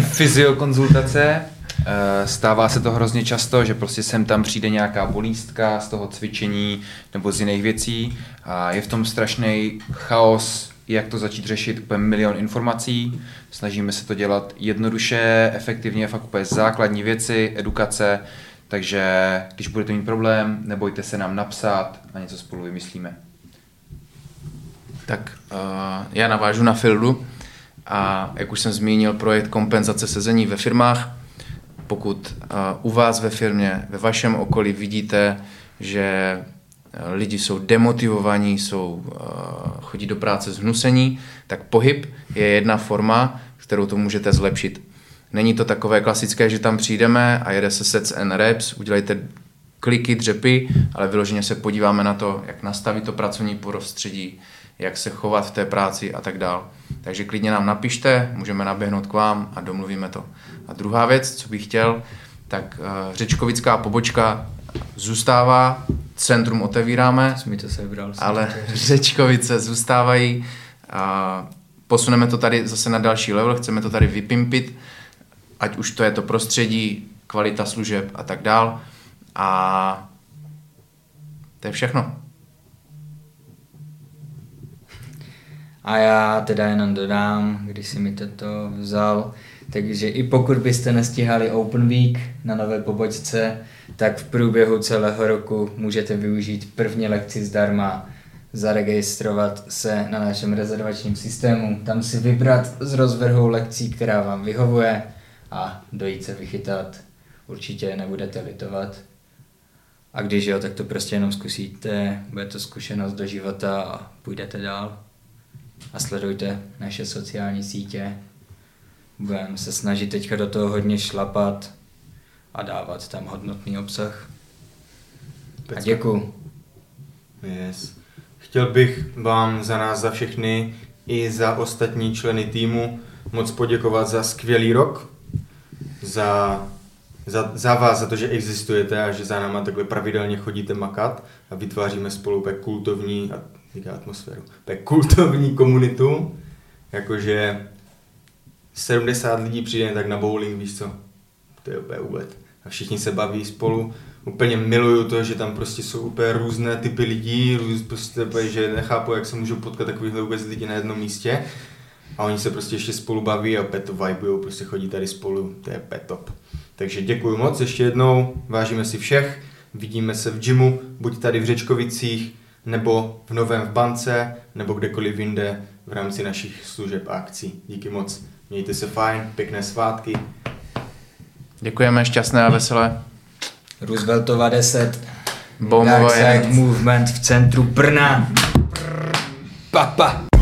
Fyziokonzultace. Eh, Stává se to hrozně často, že prostě sem tam přijde nějaká bolístka z toho cvičení nebo z jiných věcí a je v tom strašný chaos, jak to začít řešit, úplně milion informací. Snažíme se to dělat jednoduše, efektivně, fakt úplně základní věci, edukace, takže když budete mít problém, nebojte se nám napsat a něco spolu vymyslíme. Tak uh, já navážu na Fildu a jak už jsem zmínil, projekt kompenzace sezení ve firmách. Pokud uh, u vás ve firmě, ve vašem okolí vidíte, že lidi jsou demotivovaní, jsou, uh, chodí do práce zhnusení, tak pohyb je jedna forma, kterou to můžete zlepšit. Není to takové klasické, že tam přijdeme a jede se sets and reps, udělejte kliky, dřepy, ale vyloženě se podíváme na to, jak nastavit to pracovní prostředí, jak se chovat v té práci a tak dál. Takže klidně nám napište, můžeme naběhnout k vám a domluvíme to. A druhá věc, co bych chtěl, tak uh, řečkovická pobočka zůstává, centrum otevíráme, to sebral. jsem ale řečkovice zůstávají. A posuneme to tady zase na další level, chceme to tady vypimpit, ať už to je to prostředí, kvalita služeb a tak dál. A to je všechno. A já teda jenom dodám, když si mi toto vzal, takže i pokud byste nestihali Open Week na nové pobočce, tak v průběhu celého roku můžete využít první lekci zdarma, zaregistrovat se na našem rezervačním systému, tam si vybrat z rozvrhu lekcí, která vám vyhovuje a dojít se vychytat. Určitě nebudete litovat. A když jo, tak to prostě jenom zkusíte, bude to zkušenost do života a půjdete dál a sledujte naše sociální sítě. Budeme se snažit teďka do toho hodně šlapat a dávat tam hodnotný obsah. A děkuju. Yes. Chtěl bych vám za nás, za všechny i za ostatní členy týmu moc poděkovat za skvělý rok, za, za, za vás, za to, že existujete a že za náma takhle pravidelně chodíte makat a vytváříme spolu pek kultovní, a říká atmosféru, pek kultovní komunitu, jakože 70 lidí přijde tak na bowling, víš co, to je úplně úlet. A všichni se baví spolu. Úplně miluju to, že tam prostě jsou úplně různé typy lidí, růz, prostě že nechápu, jak se můžou potkat takovýhle vůbec lidi na jednom místě. A oni se prostě ještě spolu baví a to vibujou, prostě chodí tady spolu, to je úplně top. Takže děkuji moc ještě jednou, vážíme si všech, vidíme se v gymu, buď tady v Řečkovicích, nebo v Novém v bance, nebo kdekoliv jinde v rámci našich služeb a akcí. Díky moc, mějte se fajn, pěkné svátky, Děkujeme, šťastné a veselé. Rooseveltova 10. Bombova Dark Side jedenáct. Movement v centru Brna. Papa.